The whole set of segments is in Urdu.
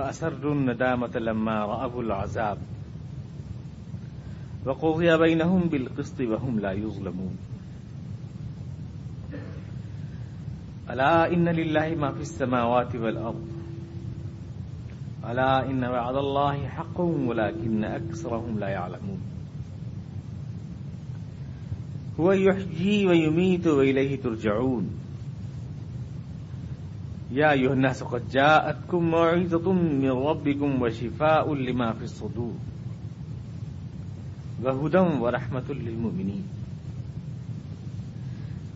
أسروا الندامة لما رأوا العذاب وقضي بينهم بالقسط وهم لا يظلمون. ألا إن لله ما في السماوات والأرض. ألا إن وعد الله حق ولكن أكثرهم لا يعلمون. هو يحيي ويميت وإليه ترجعون. يا أيها الناس قد جاءتكم موعظة من ربكم وشفاء لما في الصدور. وهدى ورحمة للمؤمنين.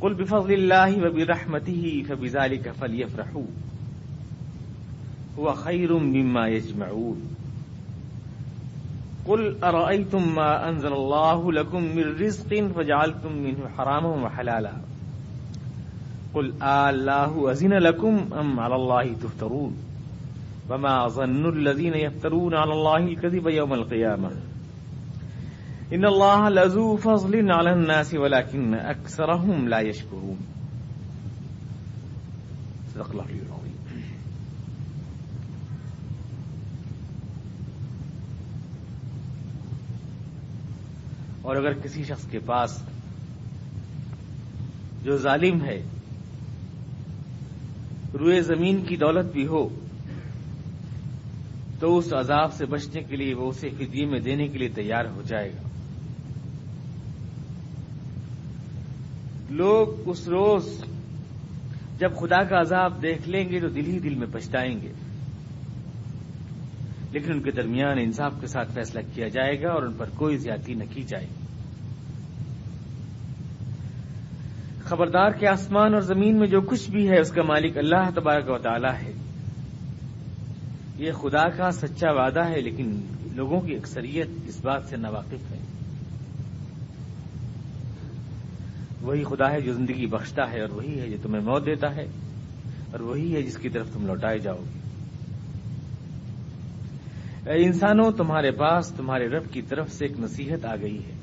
قل بفضل الله وبرحمته فبذلك فليفرحوا. هو خير مما يجمعون. قل أرأيتم ما أنزل الله لكم من رزق فجعلتم منه حراما وحلالا. قل الله أزن لكم أم على الله تفترون وما ظن الذين يفترون على الله الكذب يوم القيامة إن الله لذو فضل على الناس ولكن أكثرهم لا يشكرون صدق الله العظيم اور اگر کسی شخص کے پاس جو ظالم ہے روئے زمین کی دولت بھی ہو، تو اس عذاب سے بچنے کے لیے وہ اسے فدیے میں دینے کے لیے تیار ہو جائے گا۔ لوگ اس روز جب خدا کا عذاب دیکھ لیں گے تو دل ہی دل میں پچھتائیں گے۔ لیکن ان کے درمیان انصاف کے ساتھ فیصلہ کیا جائے گا اور ان پر کوئی زیادتی نہ کی جائے گی۔ خبردار کے آسمان اور زمین میں جو کچھ بھی ہے، اس کا مالک اللہ تبارک و تعالی ہے۔ یہ خدا کا سچا وعدہ ہے، لیکن لوگوں کی اکثریت اس بات سے ناواقف ہے۔ وہی خدا ہے جو زندگی بخشتا ہے اور وہی ہے جو تمہیں موت دیتا ہے، اور وہی ہے جس کی طرف تم لوٹائے جاؤ گے۔ اے انسانوں، تمہارے پاس، تمہارے رب کی طرف سے ایک نصیحت آ گئی ہے۔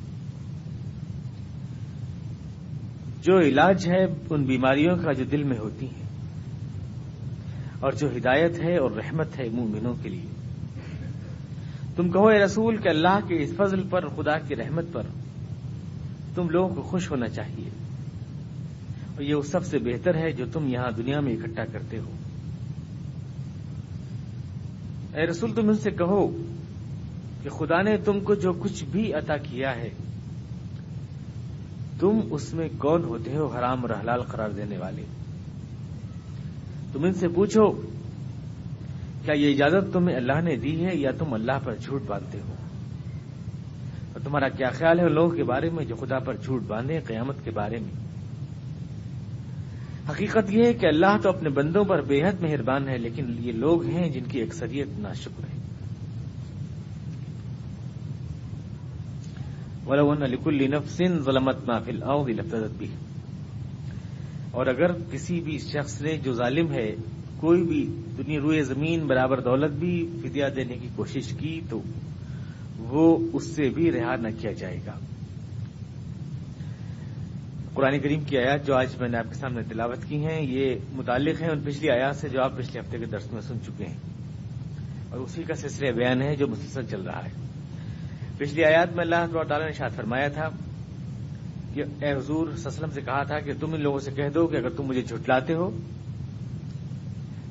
جو علاج ہے ان بیماریوں کا جو دل میں ہوتی ہیں اور جو ہدایت ہے اور رحمت ہے مومنوں کے لیے۔ تم کہو اے رسول کہ اللہ کے اس فضل پر، خدا کی رحمت پر تم لوگوں کو خوش ہونا چاہیے۔ اور یہ سب سے بہتر ہے جو تم یہاں دنیا میں اکٹھا کرتے ہو۔ اے رسول، تم ان سے کہو کہ خدا نے تم کو جو کچھ بھی عطا کیا ہے تم اس میں کون ہوتے ہو حرام اور حلال قرار دینے والے؟ تم ان سے پوچھو، کیا یہ اجازت تمہیں اللہ نے دی ہے یا تم اللہ پر جھوٹ باندھتے ہو؟ اور تمہارا کیا خیال ہے لوگوں کے بارے میں جو خدا پر جھوٹ باندھے قیامت کے بارے میں؟ حقیقت یہ ہے کہ اللہ تو اپنے بندوں پر بے حد مہربان ہے، لیکن یہ لوگ ہیں جن کی اکثریت ناشکر ہے ولو ان لكل نفس ظلمت ما في الارض لافتدت به اور اگر کسی بھی شخص نے جو ظالم ہے، کوئی بھی دنیا روئے زمین برابر دولت بھی فدیہ دینے کی کوشش کی تو وہ اس سے بھی رہا نہ کیا جائے گا۔ قرآن کریم کی آیات جو آج میں نے آپ کے سامنے تلاوت کی ہیں، یہ متعلق ہیں ان پچھلی آیات سے جو آپ پچھلے ہفتے کے درس میں سن چکے ہیں۔ اور اسی کا سلسلہ بیان ہے جو مسلسل چل رہا ہے۔ پچھلی آیات میں اللہ تعالیٰ نے شاد فرمایا تھا کہ اے حضور وسلم سے کہا تھا کہ تم ان لوگوں سے کہہ دو کہ اگر تم مجھے جھٹلاتے ہو،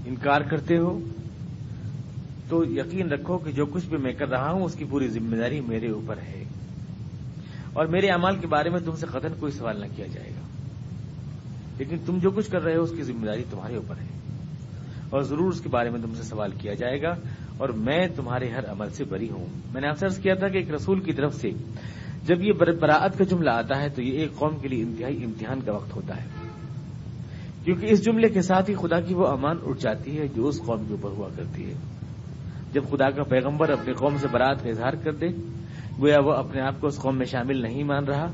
انکار کرتے ہو، تو یقین رکھو کہ جو کچھ بھی میں کر رہا ہوں، اس کی پوری ذمہ داری میرے اوپر ہے۔ اور میرے اعمال کے بارے میں تم سے قطن کوئی سوال نہ کیا جائے گا۔ لیکن تم جو کچھ کر رہے ہو، اس کی ذمہ داری تمہارے اوپر ہے۔ اور ضرور اس کے بارے میں تم سے سوال کیا جائے گا۔ اور میں تمہارے ہر عمل سے بری ہوں۔ میں نے افسرس کیا تھا کہ ایک رسول کی طرف سے جب یہ براعت کا جملہ آتا ہے تو یہ ایک قوم کے لیے انتہائی امتحان کا وقت ہوتا ہے۔ کیونکہ اس جملے کے ساتھ ہی خدا کی وہ امان اٹھ جاتی ہے جو اس قوم کے اوپر ہوا کرتی ہے۔ جب خدا کا پیغمبر اپنی قوم سے برات کا اظہار کر دے، گویا وہ اپنے آپ کو اس قوم میں شامل نہیں مان رہا،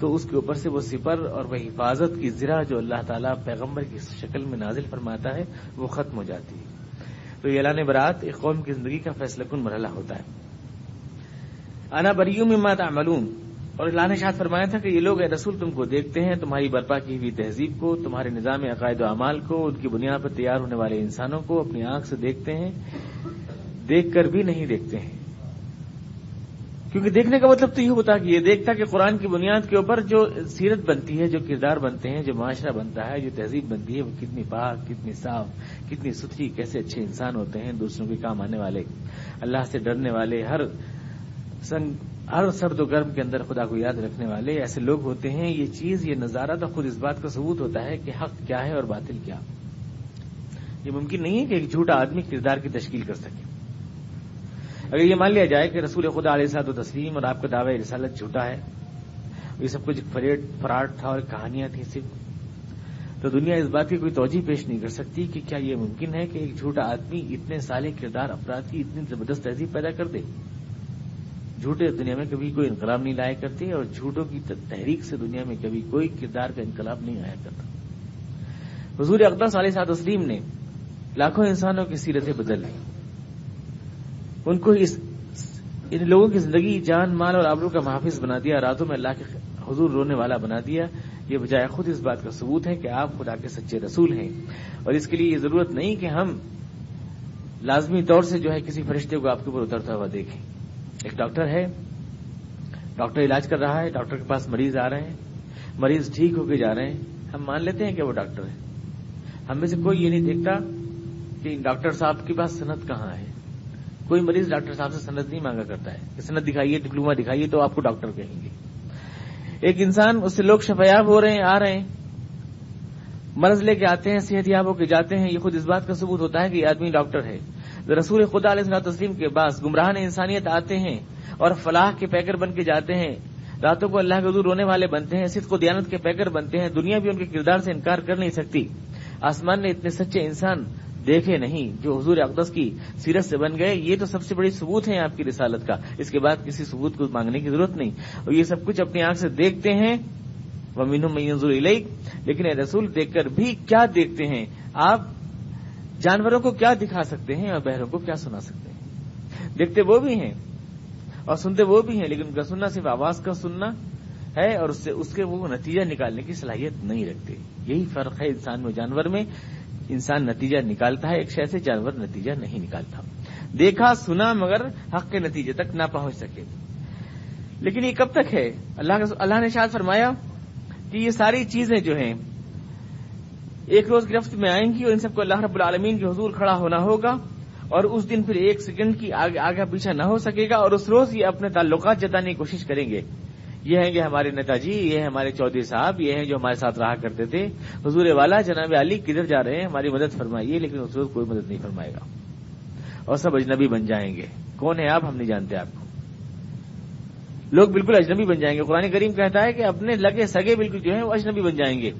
تو اس کے اوپر سے وہ سپر اور وہ حفاظت کی ذرا جو اللہ تعالیٰ پیغمبر کی شکل میں نازل فرماتا ہے، وہ ختم ہو جاتی ہے۔ تو یہ اعلان برات، ایک قوم کی زندگی کا فیصلہ کن مرحلہ ہوتا ہے۔ انا بریوں میں مات معلوم اور اللہ نے فرمایا تھا کہ یہ لوگ اے رسول، تم کو دیکھتے ہیں، تمہاری برپا کی ہوئی تہذیب کو، تمہارے نظام عقائد و اعمال کو، ان کی بنیاد پر تیار ہونے والے انسانوں کو اپنی آنکھ سے دیکھتے ہیں۔ دیکھ کر بھی نہیں دیکھتے ہیں۔ کیونکہ دیکھنے کا مطلب تو یہ ہوتا کہ یہ دیکھتا کہ قرآن کی بنیاد کے اوپر جو سیرت بنتی ہے، جو کردار بنتے ہیں، جو معاشرہ بنتا ہے، جو تہذیب بنتی ہے، وہ کتنی پاک، کتنی صاف، کتنی ستھری کیسے اچھے انسان ہوتے ہیں، دوسروں کے کام آنے والے، اللہ سے ڈرنے والے، ہر سنگ، ہر سرد و گرم کے اندر خدا کو یاد رکھنے والے، ایسے لوگ ہوتے ہیں، یہ چیز، یہ نظارہ تو خود اس بات کا ثبوت ہوتا ہے کہ حق کیا ہے اور باطل کیا۔ یہ ممکن نہیں ہے کہ ایک جھوٹا آدمی کردار کی تشکیل کر سکے۔ اگر یہ مان لیا جائے کہ رسول خدا علیہ صاحب و تسلیم اور آپ کا دعوی رسالت جھوٹا ہے، یہ سب کچھ فریڈ فراڈ تھا اور کہانیاں تھیں صرف، تو دنیا اس بات کی کوئی توجہ پیش نہیں کر سکتی کہ کیا یہ ممکن ہے کہ ایک جھوٹا آدمی اتنے سالے کردار افراد کی اتنی زبردست تہذیب پیدا کر دے؟ جھوٹے دنیا میں کبھی کوئی انقلاب نہیں لایا کرتے اور جھوٹوں کی تحریک سے دنیا میں کبھی کوئی کردار کا انقلاب نہیں آیا کرتا۔ حضور اقدس علیہ صاحب تسلیم نے لاکھوں انسانوں کی سیرتیں بدل لی ان کو اس ان لوگوں کی زندگی جان مال اور آبرو کا محافظ بنا دیا، راتوں میں اللہ کے حضور رونے والا بنا دیا۔ یہ بجائے خود اس بات کا ثبوت ہے کہ آپ خدا کے سچے رسول ہیں۔ اور اس کے لیے یہ ضرورت نہیں کہ ہم لازمی طور سے جو ہے کسی فرشتے کو آپ کے اوپر اترتا ہوا دیکھیں۔ ایک ڈاکٹر ہے، ڈاکٹر علاج کر رہا ہے، ڈاکٹر کے پاس مریض آ رہے ہیں۔ مریض ٹھیک ہو کے جا رہے ہیں۔ ہم مان لیتے ہیں کہ وہ ڈاکٹر ہے ہم میں سے کوئی یہ نہیں دیکھتا کہ ڈاکٹر صاحب کے پاس صنعت کہاں ہے۔ کوئی مریض ڈاکٹر صاحب سے سند نہیں مانگا کرتا ہے۔ کہ سند دکھائیے ڈپلوما دکھائیے تو آپ کو ڈاکٹر کہیں گے۔ ایک انسان، اس سے لوگ شفیاب ہو رہے ہیں، آ رہے ہیں۔ مرض لے کے آتے ہیں، صحت یاب ہو کے جاتے ہیں۔ یہ خود اس بات کا ثبوت ہوتا ہے کہ یہ آدمی ڈاکٹر ہے۔ رسول خدا علیہ صلاح تسلیم کے بعد گمراہان انسانیت آتے ہیں اور فلاح کے پیکر بن کے جاتے ہیں۔ راتوں کو اللہ کے حضور رونے والے بنتے ہیں، صدق و دیانت کے پیکر بنتے ہیں۔ دنیا بھی ان کے کردار سے انکار کر نہیں سکتی۔ آسمان نے اتنے سچے انسان دیکھے نہیں، جو حضور اقدس کی سیرت سے بن گئے، یہ تو سب سے بڑی ثبوت ہے آپ کی رسالت کا۔ اس کے بعد کسی ثبوت کو مانگنے کی ضرورت نہیں۔ اور یہ سب کچھ اپنی آنکھ سے دیکھتے ہیں۔ وہ مینو منظور لیکن رسول، دیکھ کر بھی کیا دیکھتے ہیں؟ آپ جانوروں کو کیا دکھا سکتے ہیں اور بہروں کو کیا سنا سکتے ہیں؟ دیکھتے وہ بھی ہیں اور سنتے وہ بھی ہیں، لیکن ان کا سننا صرف آواز کا سننا ہے اور اس سے اس کے وہ نتیجہ نکالنے کی صلاحیت نہیں رکھتے۔ یہی فرق ہے انسان میں جانور میں۔ انسان نتیجہ نکالتا ہے، ایک شہر سے جانور نتیجہ نہیں نکالتا۔ دیکھا، سنا، مگر حق کے نتیجے تک نہ پہنچ سکے۔ لیکن یہ کب تک ہے؟ اللہ اللہ نے شاید فرمایا کہ یہ ساری چیزیں جو ہیں، ایک روز گرفت میں آئیں گی اور ان سب کو اللہ رب العالمین کے حضور کھڑا ہونا ہوگا اور اس دن پھر ایک سیکنڈ کی آگے آگے پیچھا نہ ہو سکے گا اور اس روز یہ اپنے تعلقات جتانے کی کوشش کریں گے۔ یہ ہیں کہ ہمارے نیتا جی یہ ہیں ہمارے چودھری صاحب، یہ ہیں جو ہمارے ساتھ رہا کرتے تھے۔ حضور والا جناب علی کدھر جا رہے ہیں؟ ہماری مدد فرمائیے، لیکن اس روز کوئی مدد نہیں فرمائے گا۔ اور سب اجنبی بن جائیں گے۔ کون ہے آپ؟ ہم نہیں جانتے آپ کو۔ لوگ بالکل اجنبی بن جائیں گے۔ قرآن کریم کہتا ہے کہ اپنے لگے سگے بالکل جو ہیں وہ اجنبی بن جائیں گے۔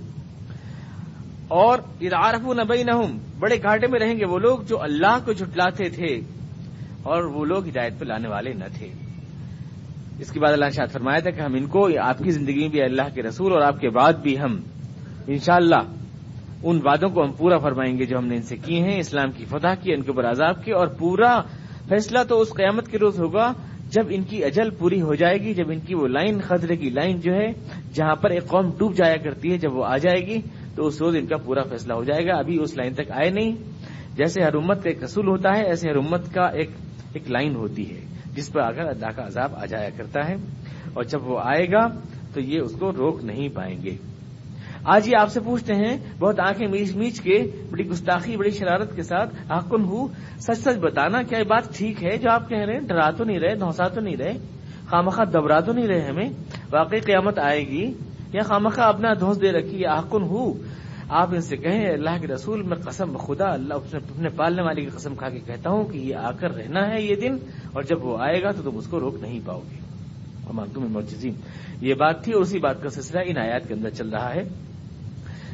اور عارف نبئی نہ بڑے گھاٹے میں رہیں گے وہ لوگ جو اللہ کو جھٹلاتے تھے اور وہ لوگ ہدایت پہ لانے والے نہ تھے۔ اس کے بعد اللہ نے شاید فرمایا تھا کہ ہم ان کو آپ کی زندگی میں بھی اللہ کے رسول اور آپ کے بعد بھی ہم، انشاءاللہ ان وعدوں کو ہم پورا فرمائیں گے جو ہم نے ان سے کیے ہیں، اسلام کی فتح کی، ان کے اوپر عذاب کی اور پورا فیصلہ تو اس قیامت کے روز ہوگا جب ان کی اجل پوری ہو جائے گی، جب ان کی وہ لائن خطرے کی لائن جو ہے، جہاں پر ایک قوم ڈوب جایا کرتی ہے، جب وہ آ جائے گی تو اس روز ان کا پورا فیصلہ ہو جائے گا۔ ابھی اس لائن تک آئے نہیں۔ جیسے ہر امت کا ایک رسول ہوتا ہے، ایسے ہر امت کا ایک ایک لائن ہوتی ہے۔ جس پر اگر اللہ کا عذاب آ جایا کرتا ہے اور جب وہ آئے گا تو یہ اس کو روک نہیں پائیں گے۔ آج یہ آپ سے پوچھتے ہیں، بہت آنکھیں میچ میچ کے، بڑی گستاخی، بڑی شرارت کے ساتھ آکن ہوں سچ سچ بتانا کیا یہ بات ٹھیک ہے جو آپ کہہ رہے ہیں؟ ڈرا تو نہیں رہے دھوسا تو نہیں رہے خامخواہ دبرا تو نہیں رہے ہمیں؟ واقعی قیامت آئے گی یا خامخواہ اپنا دھوس دے رکھی یا آکن ہوں آپ ان سے کہیں، اللہ کے رسول، میں قسم، خدا، اللہ اپنے پالنے والے کی قسم کھا کے کہتا ہوں کہ یہ آ کر رہنا ہے یہ دن، اور جب وہ آئے گا تو تم اس کو روک نہیں پاؤ گے۔ تم مرجزیم یہ بات تھی اور اسی بات کا سلسلہ ان آیات کے اندر چل رہا ہے۔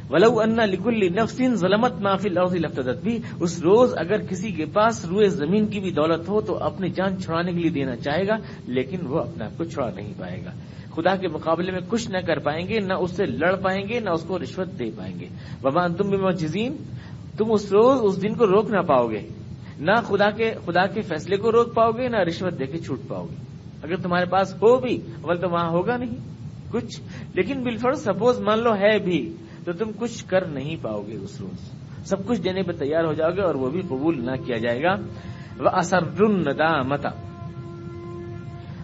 ولو ان لکل نفسین ظلمت معافی لفظ لفتدت بھی اس روز اگر کسی کے پاس روئے زمین کی بھی دولت ہو تو اپنی جان چھڑانے کے لیے دینا چاہے گا، لیکن وہ اپنے آپ کو چھڑا نہیں پائے گا۔ خدا کے مقابلے میں کچھ نہ کر پائیں گے، نہ اس سے لڑ پائیں گے، نہ اس کو رشوت دے پائیں گے۔ بابا تم بھی مجزین تم اس روز، اس دن کو روک نہ پاؤ گے۔ نہ خدا کے خدا کے فیصلے کو روک پاؤ گے، نہ رشوت دے کے چھوٹ پاؤ گے۔ اگر تمہارے پاس ہو بھی، اول تو وہاں ہوگا نہیں۔ کچھ، لیکن بالفر سپوز مان لو ہے بھی، تو تم کچھ کر نہیں پاؤ گے اس روز۔ سب کچھ دینے پہ تیار ہو جاؤ گے اور وہ بھی قبول نہ کیا جائے گا۔ وہ اثر ندامت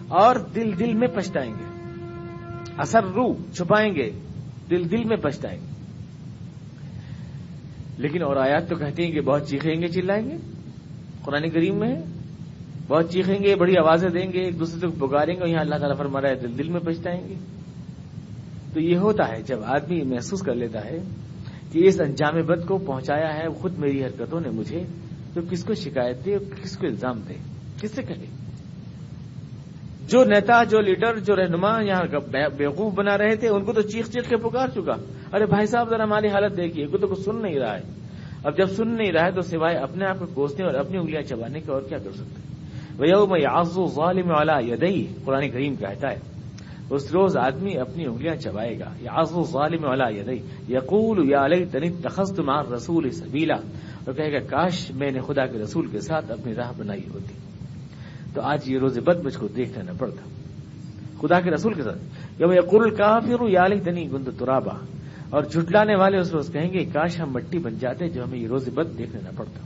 اور دل دل میں پچھتائیں گے۔ اثر رو چھپائیں گے، دل دل میں پچھتائیں گے۔ لیکن اور آیات تو کہتی ہیں کہ بہت چیخیں گے، چلائیں گے۔ قرآن کریم میں ہے بہت چیخیں گے، بڑی آوازیں دیں گے، ایک دوسرے کو پکاریں گے یہاں اللہ تعالیٰ فرما رہا ہے، دل دل میں پچھتائیں گے۔ تو یہ ہوتا ہے، جب آدمی محسوس کر لیتا ہے کہ اس انجام بد کو پہنچایا ہے، خود میری حرکتوں نے مجھے تو کس کو شکایت دے اور کس کو الزام دے؟ کس سے کہے جو نیتا، جو لیڈر، جو رہنما یہاں بیوقوف بنا رہے تھے، ان کو تو چیخ چیخ کے پکار چکا۔ ارے بھائی صاحب، ذرا ہماری حالت دیکھیے کو تو کچھ سن نہیں رہا ہے۔ اب جب سن نہیں رہا ہے تو سوائے اپنے آپ کو کوسنے اور اپنی انگلیاں چبانے کے اور کیا کر سکتے میں آزو ظالم والا یدئی قرآن کریم کہتا ہے، اس روز آدمی اپنی انگلیاں چبائے گا۔ یا آزو ظالم والا یدئی یقول یا علیہ تنی تخست مار رسول سبیلا۔ اور کہے گا، کاش میں نے خدا کے رسول کے ساتھ اپنی راہ بنائی ہوتی۔ تو آج یہ روز بد مجھ کو دیکھ لینا پڑتا۔ خدا کے رسول کے ساتھ۔ یا یقول کافر یا علیہ گند ترابا۔ اور جھٹلانے والے اس روز کہیں گے، کاش ہم مٹی بن جاتے جو ہمیں یہ روز بد دیکھ لینا پڑتا۔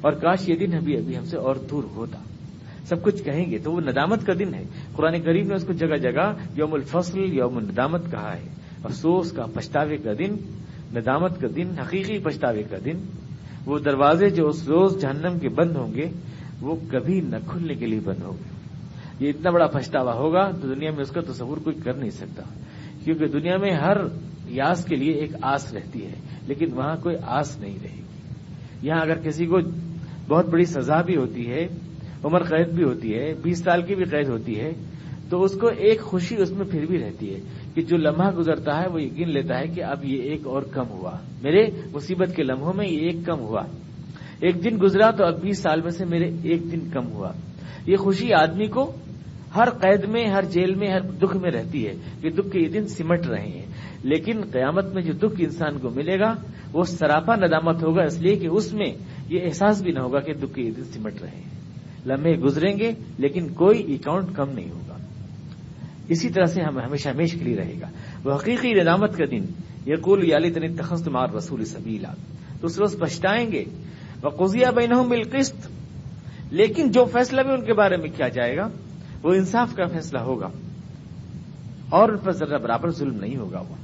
اور کاش یہ دن ابھی ابھی ہم سے اور دور ہوتا۔ سب کچھ کہیں گے تو وہ ندامت کا دن ہے۔ قرآن کریم نے اس کو جگہ جگہ یوم الفصل، یوم الندامت کہا ہے۔ افسوس کا پچھتاوے کا دن، ندامت کا دن، حقیقی پچھتاوے کا دن۔ وہ دروازے جو اس روز جہنم کے بند ہوں گے وہ کبھی نہ کھلنے کے لیے بند ہوں یہ اتنا بڑا پچھتاوا ہوگا تو دنیا میں اس کا تصور کوئی کر نہیں سکتا۔ کیونکہ دنیا میں ہر یاس کے لیے ایک آس رہتی ہے، لیکن وہاں کوئی آس نہیں رہے گی۔ یہاں اگر کسی کو بہت بڑی سزا بھی ہوتی ہے، عمر قید بھی ہوتی ہے، بیس سال کی بھی قید ہوتی ہے، تو اس کو ایک خوشی اس میں پھر بھی رہتی ہے کہ جو لمحہ گزرتا ہے وہ یقین لیتا ہے کہ اب یہ ایک اور کم ہوا۔ میرے مصیبت کے لمحوں میں یہ ایک کم ہوا۔ ایک دن گزرا تو اب بیس سال میں سے میرے ایک دن کم ہوا۔ یہ خوشی آدمی کو ہر قید میں، ہر جیل میں، ہر دکھ میں رہتی ہے کہ دکھ کے یہ دن سمٹ رہے ہیں۔ لیکن قیامت میں جو دکھ انسان کو ملے گا، وہ سراپا ندامت ہوگا۔ اس لیے کہ اس میں یہ احساس بھی نہ ہوگا کہ دکھ کے یہ دن سمٹ رہے ہیں۔ لمحے گزریں گے، لیکن کوئی اکاؤنٹ کم نہیں ہوگا۔ اسی طرح سے ہم ہمیشہ ہمیش کے لیے رہے گا۔ وہ حقیقی ندامت کا دن۔ یقول یالی تن تخص مار رسول سبیلا۔ تو اس روز پچھتائیں گے وہ قزیا بین بالقسط، لیکن جو فیصلہ بھی ان کے بارے میں کیا جائے گا، وہ انصاف کا فیصلہ ہوگا۔ اور ان پر ذرا برابر ظلم نہیں ہوگا وہ۔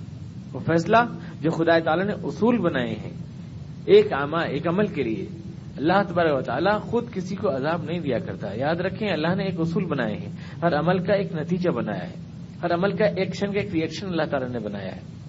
وہ فیصلہ جو خدا تعالی نے اصول بنائے ہیں، ایک ایک عمل کے لیے۔ اللہ تبارک و تعالیٰ خود کسی کو عذاب نہیں دیا کرتا۔ یاد رکھیں، اللہ نے ایک اصول بنائے ہیں۔ ہر عمل کا ایک نتیجہ بنایا ہے۔ ہر عمل کا ایکشن کا ایک ریئیکشن اللہ تعالیٰ نے بنایا ہے۔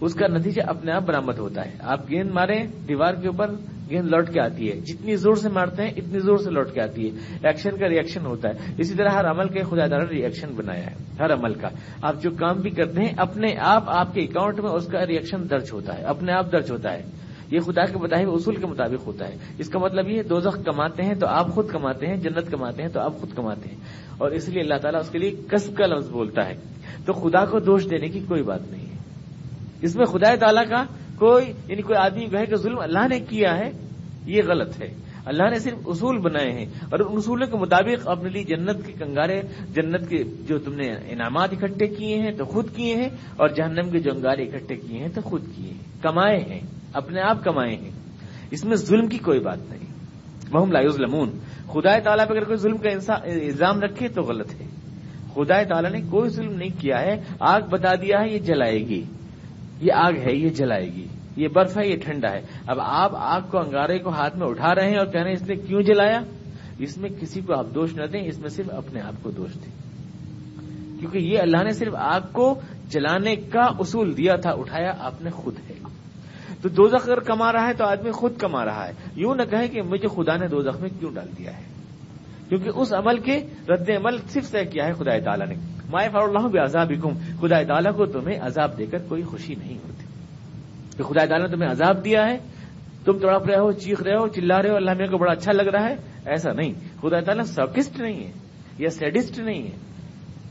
اس کا نتیجہ اپنے آپ برامد ہوتا ہے۔ آپ گیند ماریں، دیوار کے اوپر گیند لوٹ کے آتی ہے۔ جتنی زور سے مارتے ہیں، اتنی زور سے لوٹ کے آتی ہے۔ ایکشن کا ریئیکشن ہوتا ہے۔ اسی طرح ہر عمل کا خدا تعالیٰ نے ریئیکشن بنایا ہے۔ ہر عمل کا۔ آپ جو کام بھی کرتے ہیں، اپنے آپ آپ کے اکاؤنٹ میں اس کا ریئیکشن درج ہوتا ہے۔ اپنے آپ درج ہوتا ہے۔ یہ خدا کے بتائے ہوئے اصول کے مطابق ہوتا ہے۔ اس کا مطلب یہ دو کماتے ہیں تو آپ خود کماتے ہیں، جنت کماتے ہیں تو آپ خود کماتے ہیں۔ اور اس لیے اللہ تعالیٰ اس کے لیے کسب کا لفظ بولتا ہے۔ تو خدا کو دوش دینے کی کوئی بات نہیں ہے۔ اس میں خدا تعالیٰ کا کوئی یعنی کوئی آدمی کہے کہ ظلم اللہ نے کیا ہے، یہ غلط ہے۔ اللہ نے صرف اصول بنائے ہیں۔ اور ان اصولوں کے مطابق اپنے لیے جنت کے کنگارے جنت کے جو تم نے انعامات اکٹھے کیے ہیں تو خود کیے ہیں، اور جہنم کے جو انگارے اکٹھے کیے ہیں تو خود کیے ہیں۔ کمائے ہیں، اپنے آپ کمائے ہیں۔ اس میں ظلم کی کوئی بات نہیں۔ محم لائز لمون خدا تعالیٰ پہ اگر کوئی ظلم کا الزام رکھے تو غلط ہے۔ خدا تعالیٰ نے کوئی ظلم نہیں کیا ہے۔ آگ بتا دیا ہے، یہ جلائے گی۔ یہ آگ ہے، یہ جلائے گی۔ یہ برف ہے، یہ ٹھنڈا ہے۔ اب آپ آگ کو انگارے کو ہاتھ میں اٹھا رہے ہیں اور کہہ رہے ہیں، اس نے کیوں جلایا؟ اس میں کسی کو آپ دوش نہ دیں، اس میں صرف اپنے آپ کو دوش دیں۔ کیونکہ یہ اللہ نے صرف آگ کو جلانے کا اصول دیا تھا، اٹھایا آپ نے خود ہے۔ تو دو اگر کما رہا ہے تو آدمی خود کما رہا ہے۔ یوں نہ کہے کہ مجھے خدا نے دو میں کیوں ڈال دیا ہے؟ کیونکہ اس عمل کے رد عمل صرف طے کیا ہے خدا تعالیٰ نے۔ مائے فار اللہ بھی عذاب خدا تعالیٰ کو تمہیں عذاب دے کر کوئی خوشی نہیں ہوتی۔ کہ خدا تعالیٰ نے تمہیں عذاب دیا ہے، تم تڑپ رہے ہو، چیخ رہے ہو، چلا رہے ہو، اللہ میرے کو بڑا اچھا لگ رہا ہے، ایسا نہیں۔ خدا تعالیٰ سوکسٹ نہیں ہے یا سیڈسٹ نہیں ہے۔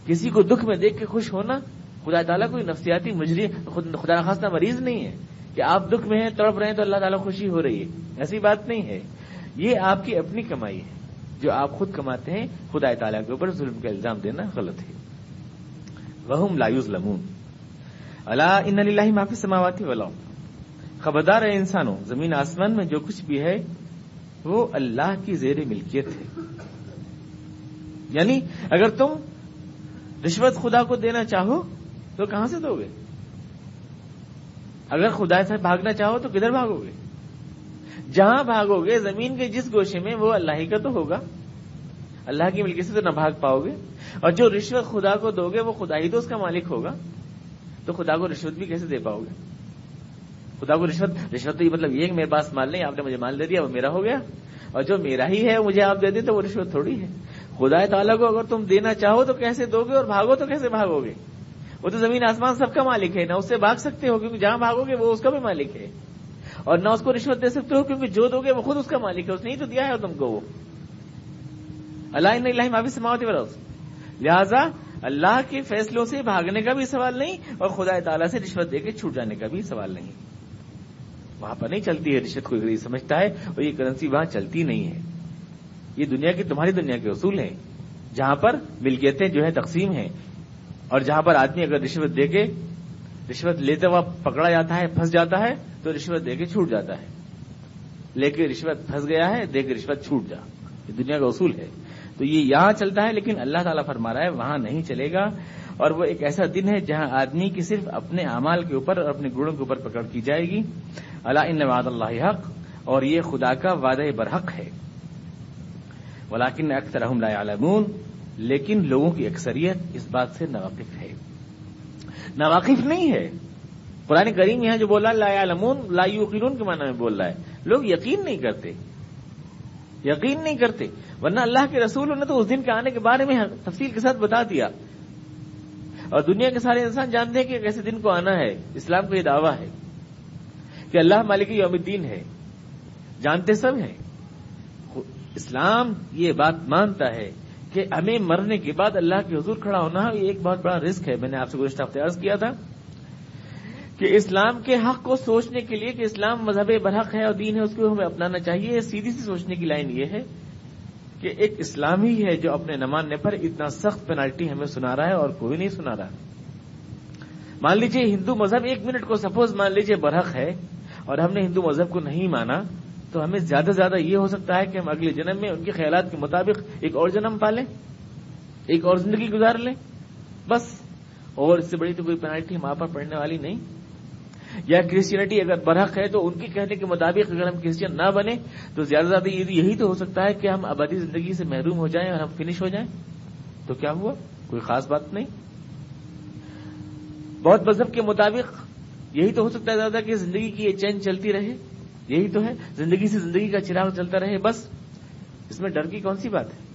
کسی کو دکھ میں دیکھ کے خوش ہونا خدا تعالیٰ کوئی نفسیاتی مجری خدا نخواستہ مریض نہیں ہے۔ کہ آپ دکھ میں ہیں، تڑپ رہے ہیں تو اللہ تعالیٰ خوشی ہو رہی ہے۔ ایسی بات نہیں ہے۔ یہ آپ کی اپنی کمائی ہے۔ جو آپ خود کماتے ہیں خدا تعالیٰ کے اوپر ظلم کا الزام دینا غلط ہے۔ وہ لایوز لمون اللہ ان اللہ معافی سماواتی والا خبردار ہے انسانوں زمین آسمان میں جو کچھ بھی ہے، وہ اللہ کی زیر ملکیت ہے. یعنی اگر تم رشوت خدا کو دینا چاہو، تو کہاں سے دو گے؟ اگر خدا سے بھاگنا چاہو، تو کدھر بھاگو گے؟ جہاں بھاگو گے، زمین کے جس گوشے میں، وہ اللہ ہی کا تو ہوگا۔ اللہ کی ملکی سے تو نہ بھاگ پاؤ گے۔ اور جو رشوت خدا کو دو گے، وہ خدا ہی تو اس کا مالک ہوگا۔ تو خدا کو رشوت بھی کیسے دے پاؤ گے؟ خدا کو رشوت رشوت تو یہ مطلب یہ کہ میرے پاس مال نہیں، آپ نے مجھے مال دے دیا، وہ میرا ہو گیا۔ اور جو میرا ہی ہے مجھے آپ دے دیں تو وہ رشوت تھوڑی ہے۔ خدا تعالیٰ کو اگر تم دینا چاہو تو کیسے دو گے اور بھاگو تو کیسے بھاگو گے؟ وہ تو زمین آسمان سب کا مالک ہے، نہ اس سے بھاگ سکتے ہو، کیونکہ جہاں بھاگو گے وہ اس کا بھی مالک ہے۔ اور نہ اس کو رشوت دے سکتے ہو، کیونکہ جو دو گے وہ خود اس کا مالک ہے، اس نے ہی تو دیا ہے تم کو وہ۔ اللہ اللہ معافی سماوتی بروس لہذا اللہ کے فیصلوں سے بھاگنے کا بھی سوال نہیں اور خدا تعالیٰ سے رشوت دے کے چھوٹ جانے کا بھی سوال نہیں۔ وہاں پر نہیں چلتی ہے رشوت، کوئی غریب سمجھتا ہے اور یہ کرنسی وہاں چلتی نہیں ہے۔ یہ دنیا کی تمہاری دنیا کے اصول ہیں۔ جہاں پر ملکیتیں جو ہے تقسیم ہیں اور جہاں پر آدمی اگر رشوت دے کے رشوت لیتے ہوا پکڑا جاتا ہے، پھنس جاتا ہے، تو رشوت دے کے چھوٹ جاتا ہے۔ لے کے رشوت پھنس گیا ہے، دے کے رشوت چھوٹ جا۔ یہ دنیا کا اصول ہے۔ تو یہ یہاں چلتا ہے، لیکن اللہ تعالیٰ فرما رہا ہے، وہاں نہیں چلے گا۔ اور وہ ایک ایسا دن ہے جہاں آدمی کی صرف اپنے اعمال کے اوپر اور اپنے گڑوں کے اوپر پکڑ کی جائے گی۔ اللہ ان وعد اللہ حق، اور یہ خدا کا وعدہ برحق ہے۔ ولاکن اکثر لا عالمون لیکن لوگوں کی اکثریت اس بات سے ناواقف ہے۔ ناواقف نہیں ہے۔ قرآن کریم یہاں جو بولا، لا علمون لا یوقینون کے معنی میں بول رہا ہے۔ لوگ یقین نہیں کرتے۔ یقین نہیں کرتے۔ ورنہ اللہ کے رسول نے تو اس دن کے آنے کے بارے میں تفصیل کے ساتھ بتا دیا۔ اور دنیا کے سارے انسان جانتے ہیں کہ کیسے دن کو آنا ہے، اسلام کا یہ دعویٰ ہے کہ اللہ مالک یوم الدین ہے۔ جانتے سب ہیں۔ اسلام یہ بات مانتا ہے کہ ہمیں مرنے کے بعد اللہ کے حضور کھڑا ہونا یہ ایک بہت بڑا رسک ہے۔ میں نے آپ سے گزشتہ ہفتے عرض کیا تھا کہ اسلام کے حق کو سوچنے کے لیے کہ اسلام مذہب برحق ہے اور دین ہے، اس کو ہمیں اپنانا چاہیے۔ سیدھی سی سوچنے کی لائن یہ ہے کہ ایک اسلامی ہے جو اپنے نہ ماننے پر اتنا سخت پینالٹی ہمیں سنا رہا ہے اور کوئی نہیں سنا رہا۔ مان لیجیے ہندو مذہب ایک منٹ کو سپوز مان لیجیے برحق ہے اور ہم نے ہندو مذہب کو نہیں مانا، تو ہمیں زیادہ سے زیادہ یہ ہو سکتا ہے کہ ہم اگلے جنم میں ان کے خیالات کے مطابق ایک اور جنم پالیں، ایک اور زندگی گزار لیں، بس۔ اور اس سے بڑی تو کوئی پینالٹی ہمارے پر پڑنے والی نہیں۔ یا کرسچینٹی اگر برحق ہے تو ان کے کہنے کے مطابق اگر ہم کرسچن نہ بنے، تو زیادہ زیادہ یہی تو ہو سکتا ہے کہ ہم آبادی زندگی سے محروم ہو جائیں اور ہم فنش ہو جائیں۔ تو کیا ہوا؟ کوئی خاص بات نہیں۔ بہت مذہب کے مطابق یہی تو ہو سکتا ہے زیادہ کہ زندگی کی یہ چین چلتی رہے۔ یہی تو ہے۔ زندگی سے زندگی کا چراغ چلتا رہے، بس۔ اس میں ڈر کی کون سی بات ہے؟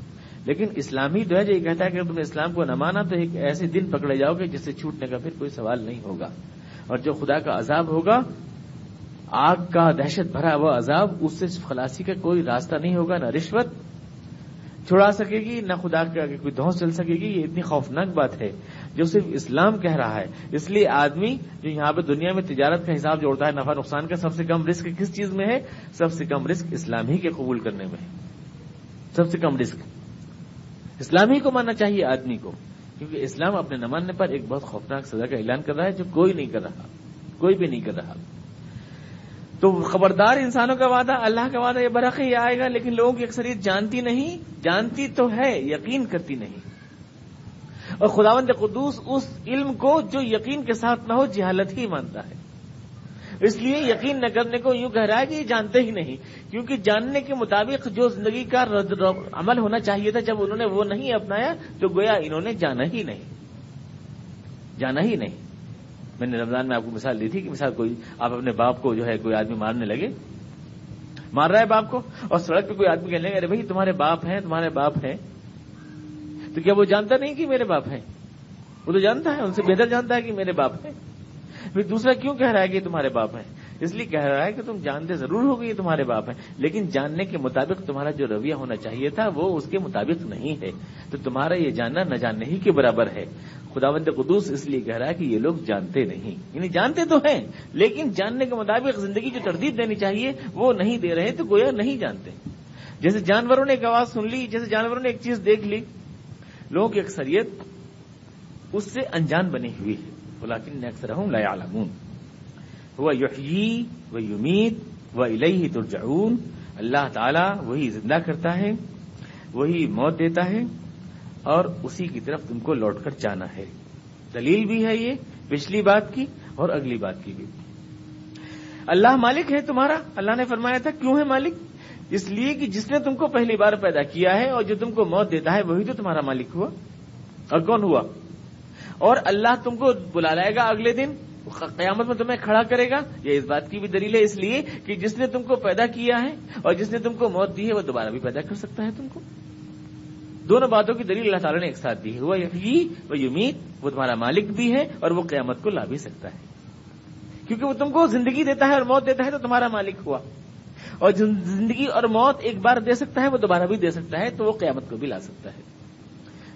لیکن اسلامی جو ہے جو یہ کہتا ہے کہ تم نے اسلام کو نہ مانا تو ایک ایسے دن پکڑے جاؤ گے جس سے چھوٹنے کا پھر کوئی سوال نہیں ہوگا۔ اور جو خدا کا عذاب ہوگا، آگ کا دہشت بھرا ہوا عذاب، اس سے خلاصی کا کوئی راستہ نہیں ہوگا، نہ رشوت۔ چھڑا سکے گی، نہ خدا کے آگے کوئی دھوس چل سکے گی، یہ اتنی خوفناک بات ہے جو صرف اسلام کہہ رہا ہے۔ اس لیے آدمی جو یہاں پہ دنیا میں تجارت کا حساب جوڑتا ہے، نفع نقصان کا سب سے کم رسک کس چیز میں ہے؟ سب سے کم رسک اسلام ہی کے قبول کرنے میں ہے۔ سب سے کم رسک اسلام ہی کو ماننا چاہیے آدمی کو۔ کیونکہ اسلام اپنے نہ ماننے پر ایک بہت خوفناک سزا کا اعلان کر رہا ہے جو کوئی نہیں کر رہا، کوئی بھی نہیں کر رہا۔ تو خبردار انسانوں کا وعدہ، اللہ کا وعدہ یہ برق ہی آئے گا، لیکن لوگوں کی اکثریت جانتی نہیں، جانتی تو ہے، یقین کرتی نہیں۔ اور خداوند قدوس اس علم کو جو یقین کے ساتھ نہ ہو، جہالت ہی مانتا ہے۔ اس لیے یقین نہ کرنے کو یوں کہہ رہا ہے کہ یہ جانتے ہی نہیں۔ کیونکہ جاننے کے مطابق جو زندگی کا رد عمل ہونا چاہیے تھا، جب انہوں نے وہ نہیں اپنایا، تو گویا انہوں نے جانا ہی نہیں۔ جانا ہی نہیں۔ میں نے رمضان میں آپ کو مثال دی تھی کہ مثال کوئی آپ اپنے باپ کو جو ہے کوئی آدمی مارنے لگے۔ مار رہا ہے باپ کو اور سڑک پہ کوئی آدمی کہنے لگے، ارے بھائی، تمہارے باپ ہیں، تمہارے باپ ہیں۔ تو کیا وہ جانتا نہیں کہ میرے باپ ہیں؟ وہ تو جانتا ہے، ان سے بہتر جانتا ہے کہ میرے باپ ہیں۔ پھر دوسرا کیوں کہہ رہا ہے کہ تمہارے باپ ہیں؟ اس لیے کہہ رہا ہے کہ تم جانتے ضرور ہو یہ تمہارے باپ ہیں، لیکن جاننے کے مطابق تمہارا جو رویہ ہونا چاہیے تھا، وہ اس کے مطابق نہیں ہے۔ تو تمہارا یہ جاننا نہ جاننے ہی کے برابر ہے۔ خداوند قدوس اس لیے کہہ رہا ہے کہ یہ لوگ جانتے نہیں۔ یعنی جانتے تو ہیں، لیکن جاننے کے مطابق زندگی جو تردید دینی چاہیے، وہ نہیں دے رہے تو گویا نہیں جانتے۔ جیسے جانوروں نے ایک آواز سن لی، جیسے جانوروں نے ایک چیز دیکھ لی، لوگوں کی اکثریت اس سے انجان بنی ہوئی ہے۔ بلاکن اکثر ہوں لا عالمون وہ یحیی و یمید و الہی ترجعون. اللہ تعالی وہی زندہ کرتا ہے، وہی موت دیتا ہے اور اسی کی طرف تم کو لوٹ کر جانا ہے۔ دلیل بھی ہے یہ پچھلی بات کی اور اگلی بات کی بھی۔ اللہ مالک ہے تمہارا۔ اللہ نے فرمایا تھا، کیوں ہے مالک؟ اس لیے کہ جس نے تم کو پہلی بار پیدا کیا ہے اور جو تم کو موت دیتا ہے، وہی تو تمہارا مالک ہوا۔ اور کون ہوا؟ اور اللہ تم کو بلا لائے گا اگلے دن۔ قیامت میں تمہیں کھڑا کرے گا؟ یہ اس بات کی بھی دلیل ہے اس لیے کہ جس نے تم کو پیدا کیا ہے اور جس نے تم کو موت دی ہے، وہ دوبارہ بھی پیدا کر سکتا ہے تم کو۔ دونوں باتوں کی دلیل اللہ تعالیٰ نے ایک ساتھ دی ہے۔ وہ وہ یمید وہ تمہارا مالک بھی ہے اور وہ قیامت کو لا بھی سکتا ہے۔ کیونکہ وہ تم کو زندگی دیتا ہے اور موت دیتا ہے تو تمہارا مالک ہوا۔ اور زندگی اور موت ایک بار دے سکتا ہے، وہ دوبارہ بھی دے سکتا ہے تو وہ قیامت کو بھی لا سکتا ہے۔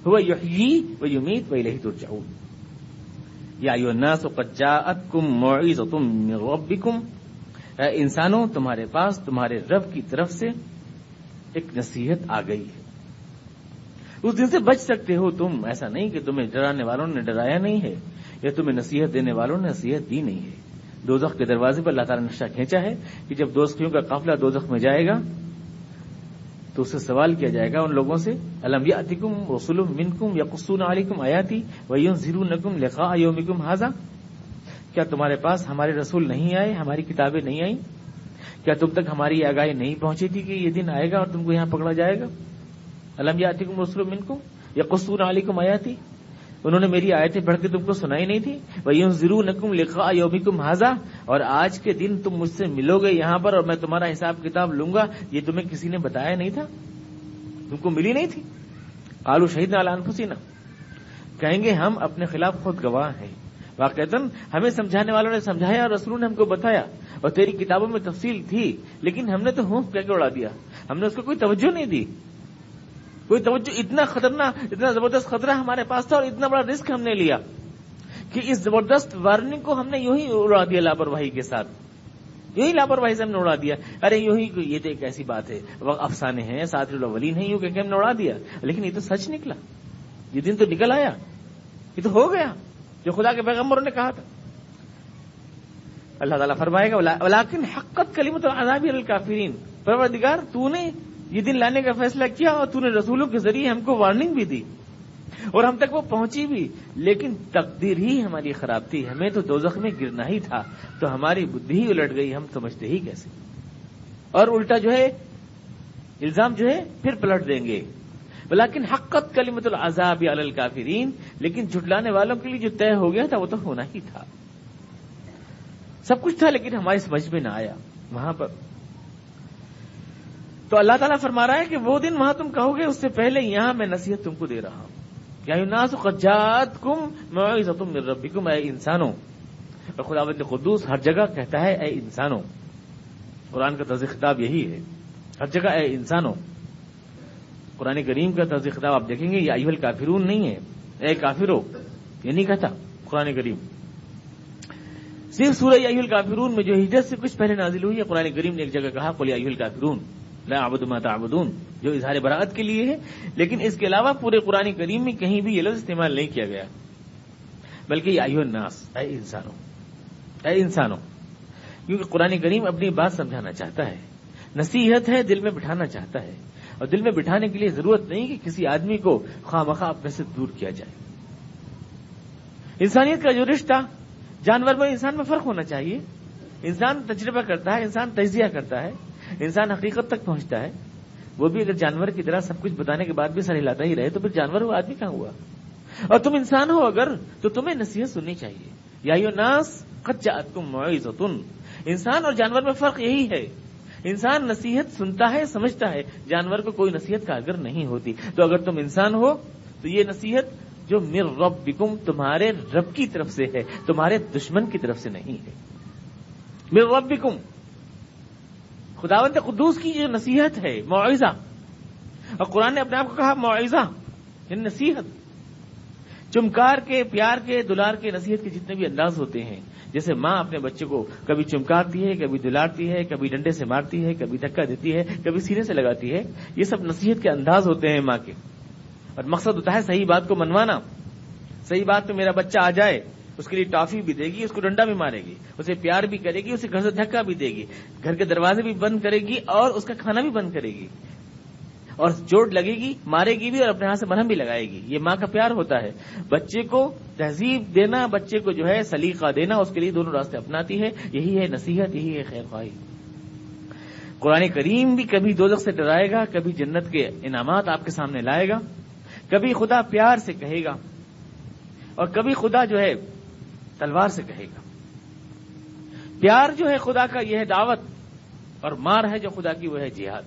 وہ وہ یمید وہ لہی تو چاہوں یا کم تم انسانوں، تمہارے پاس، تمہارے رب کی طرف سے ایک نصیحت آ گئی ہے۔ اس دن سے بچ سکتے ہو تم۔ ایسا نہیں کہ تمہیں ڈرانے والوں نے ڈرایا نہیں ہے، یا تمہیں نصیحت دینے والوں نے نصیحت دی نہیں ہے۔ دوزخ کے دروازے پر اللہ تعالیٰ نقشہ کھینچا ہے کہ جب دوستیوں کا قافلہ دوزخ میں جائے گا تو اس سے سوال کیا جائے گا ان لوگوں سے، الم یا رسول منکم یا علیکم آیاتی ویون زیرو نکم لکھا یومکم حاضا کیا تمہارے پاس ہمارے رسول نہیں آئے، ہماری کتابیں نہیں آئیں؟ کیا تم تک ہماری آگاہی نہیں پہنچی تھی کہ یہ دن آئے گا اور تم کو یہاں پکڑا جائے گا؟ الم یا رسول منکم یا علیکم آیاتی؟ انہوں نے میری آیتیں پڑھ کے تم کو سنائی نہیں تھی وہ یوں ضرور نکم لکھا یومی کم حاضا اور آج کے دن تم مجھ سے ملو گے یہاں پر اور میں تمہارا حساب کتاب لوں گا، یہ تمہیں کسی نے بتایا نہیں تھا؟ تم کو ملی نہیں تھی؟ آلو شہید نالان پسینا کہیں گے، ہم اپنے خلاف خود گواہ ہیں۔ واقع ہمیں سمجھانے والوں نے سمجھایا اور رسولوں نے ہم کو بتایا اور تیری کتابوں میں تفصیل تھی، لیکن ہم نے تو ہوں کہہ کے اڑا دیا۔ ہم نے اس کو کوئی توجہ نہیں دی۔ کوئی توجہ، اتنا خطرناک اتنا زبردست خطرہ ہمارے پاس تھا اور اتنا بڑا رسک ہم نے لیا۔ کہ اس زبردست وارننگ کو ہم نے یوں ہی اڑا دیا لاپرواہی کے ساتھ۔ یہی لاپرواہی سے ہم نے اڑا دیا۔ ارے یوں ہی یہ تو ایک ایسی بات ہے۔ وہ افسانے ہیں، ساتھ ولین نہیں یوں کہ ہم نے اڑا دیا۔ لیکن یہ تو سچ نکلا۔ یہ دن تو نکل آیا۔ یہ تو ہو گیا۔ جو خدا کے پیغمبروں نے کہا تھا۔ اللہ تعالیٰ فرمائے گا حقت کلیمت العذاب الکافرین۔ پروردگار، تو نے یہ دن لانے کا فیصلہ کیا اور تو نے رسولوں کے ذریعے ہم کو وارننگ بھی دی۔ اور ہم تک وہ پہنچی بھی۔ لیکن تقدیر ہی ہماری خراب تھی۔ ہمیں تو دوزخ میں گرنا ہی تھا۔ تو ہماری بدھی ہی الٹ گئی۔ ہم سمجھتے ہی کیسے؟ اور الٹا جو ہے، الزام جو ہے، پھر پلٹ دیں گے۔ بلاکن حقت کلیمت العذاب الکافرین۔ لیکن جھٹلانے والوں کے لیے جو طے ہو گیا تھا، وہ تو ہونا ہی تھا۔ سب کچھ تھا، لیکن ہماری سمجھ میں نہ آیا۔ وہاں پر۔ تو اللہ تعالیٰ فرما رہا ہے کہ وہ دن وہاں تم کہو گے، اس سے پہلے یہاں میں نصیحت تم کو دے رہا ہوں۔ ناس قجات کم میں ربی کم اے انسانوں۔ اور خدا قدوس ہر جگہ کہتا ہے، اے انسانوں۔ قرآن کا طرز خطاب یہی ہے۔ ہر جگہ اے انسانوں۔ قرآن کریم کا طرز خطاب آپ دیکھیں گے یہ ایول کافرون نہیں ہے۔ اے کافرو، یہ نہیں کہتا قرآن کریم۔ صرف سورہ ایول کافرون میں جو ہجرت سے کچھ پہلے نازل ہوئی ہے، قرآن کریم نے ایک جگہ کہا قلی ایول کافرون لا ما تعبدون، جو اظہار براعت کے لیے ہے، لیکن اس کے علاوہ پورے قرآن کریم میں کہیں بھی یہ لفظ استعمال نہیں کیا گیا۔ بلکہ یہ آئیو الناس، اے انسانوں اے انسانوں، کیونکہ قرآن کریم اپنی بات سمجھانا چاہتا ہے، نصیحت ہے، دل میں بٹھانا چاہتا ہے، اور دل میں بٹھانے کے لیے ضرورت نہیں کہ کسی آدمی کو خواہ مخواہ اپنے سے دور کیا جائے۔ انسانیت کا جو رشتہ، جانور میں انسان میں فرق ہونا چاہیے۔ انسان تجربہ کرتا ہے، انسان تجزیہ کرتا ہے انسان حقیقت تک پہنچتا ہے، وہ بھی اگر جانور کی طرح سب کچھ بتانے کے بعد بھی سر ہلاتا ہی رہے، تو پھر جانور وہ آدمی کہاں ہوا؟ اور تم انسان ہو اگر، تو تمہیں نصیحت سننی چاہیے۔ یا ناس تم انسان اور جانور میں فرق یہی ہے۔ انسان نصیحت سنتا ہے، سمجھتا ہے، جانور کو کوئی نصیحت کا اگر نہیں ہوتی۔ تو اگر تم انسان ہو، تو یہ نصیحت جو مر رب تمہارے رب کی طرف سے ہے، تمہارے دشمن کی طرف سے نہیں ہے۔ مر رب بکم خداوند قدوس کی جو نصیحت ہے، معاوضہ۔ اور قرآن نے اپنے آپ کو کہا، معاوضہ یعنی نصیحت۔ چمکار کے، پیار کے، دلار کے نصیحت کے جتنے بھی انداز ہوتے ہیں، جیسے ماں اپنے بچے کو کبھی چمکارتی ہے، کبھی دلارتی ہے، کبھی ڈنڈے سے مارتی ہے، کبھی دھکا دیتی ہے، کبھی سینے سے لگاتی ہے، یہ سب نصیحت کے انداز ہوتے ہیں ماں کے۔ اور مقصد ہوتا ہے صحیح بات کو منوانا۔ صحیح بات پہ میرا بچہ آ جائے اس کے لیے ٹافی بھی دے گی، اس کو ڈنڈا بھی مارے گی، اسے پیار بھی کرے گی، اسے گھر سے دھکا بھی دے گی، گھر کے دروازے بھی بند کرے گی اور اس کا کھانا بھی بند کرے گی۔ اور چوٹ لگے گی، مارے گی بھی اور اپنے ہاتھ سے مرہم بھی لگائے گی۔ یہ ماں کا پیار ہوتا ہے۔ بچے کو تہذیب دینا، بچے کو جو ہے سلیقہ دینا، اس کے لیے دونوں راستے اپناتی ہے۔ یہی ہے نصیحت، یہی ہے خیر خواہی۔ قرآن کریم بھی کبھی دو سے ڈرائے گا، کبھی جنت کے انعامات آپ کے سامنے لائے گا۔ کبھی خدا پیار سے کہے گا اور کبھی خدا جو ہے تلوار سے کہے گا۔ پیار جو ہے خدا کا، یہ ہے دعوت، اور مار ہے جو خدا کی، وہ ہے جہاد۔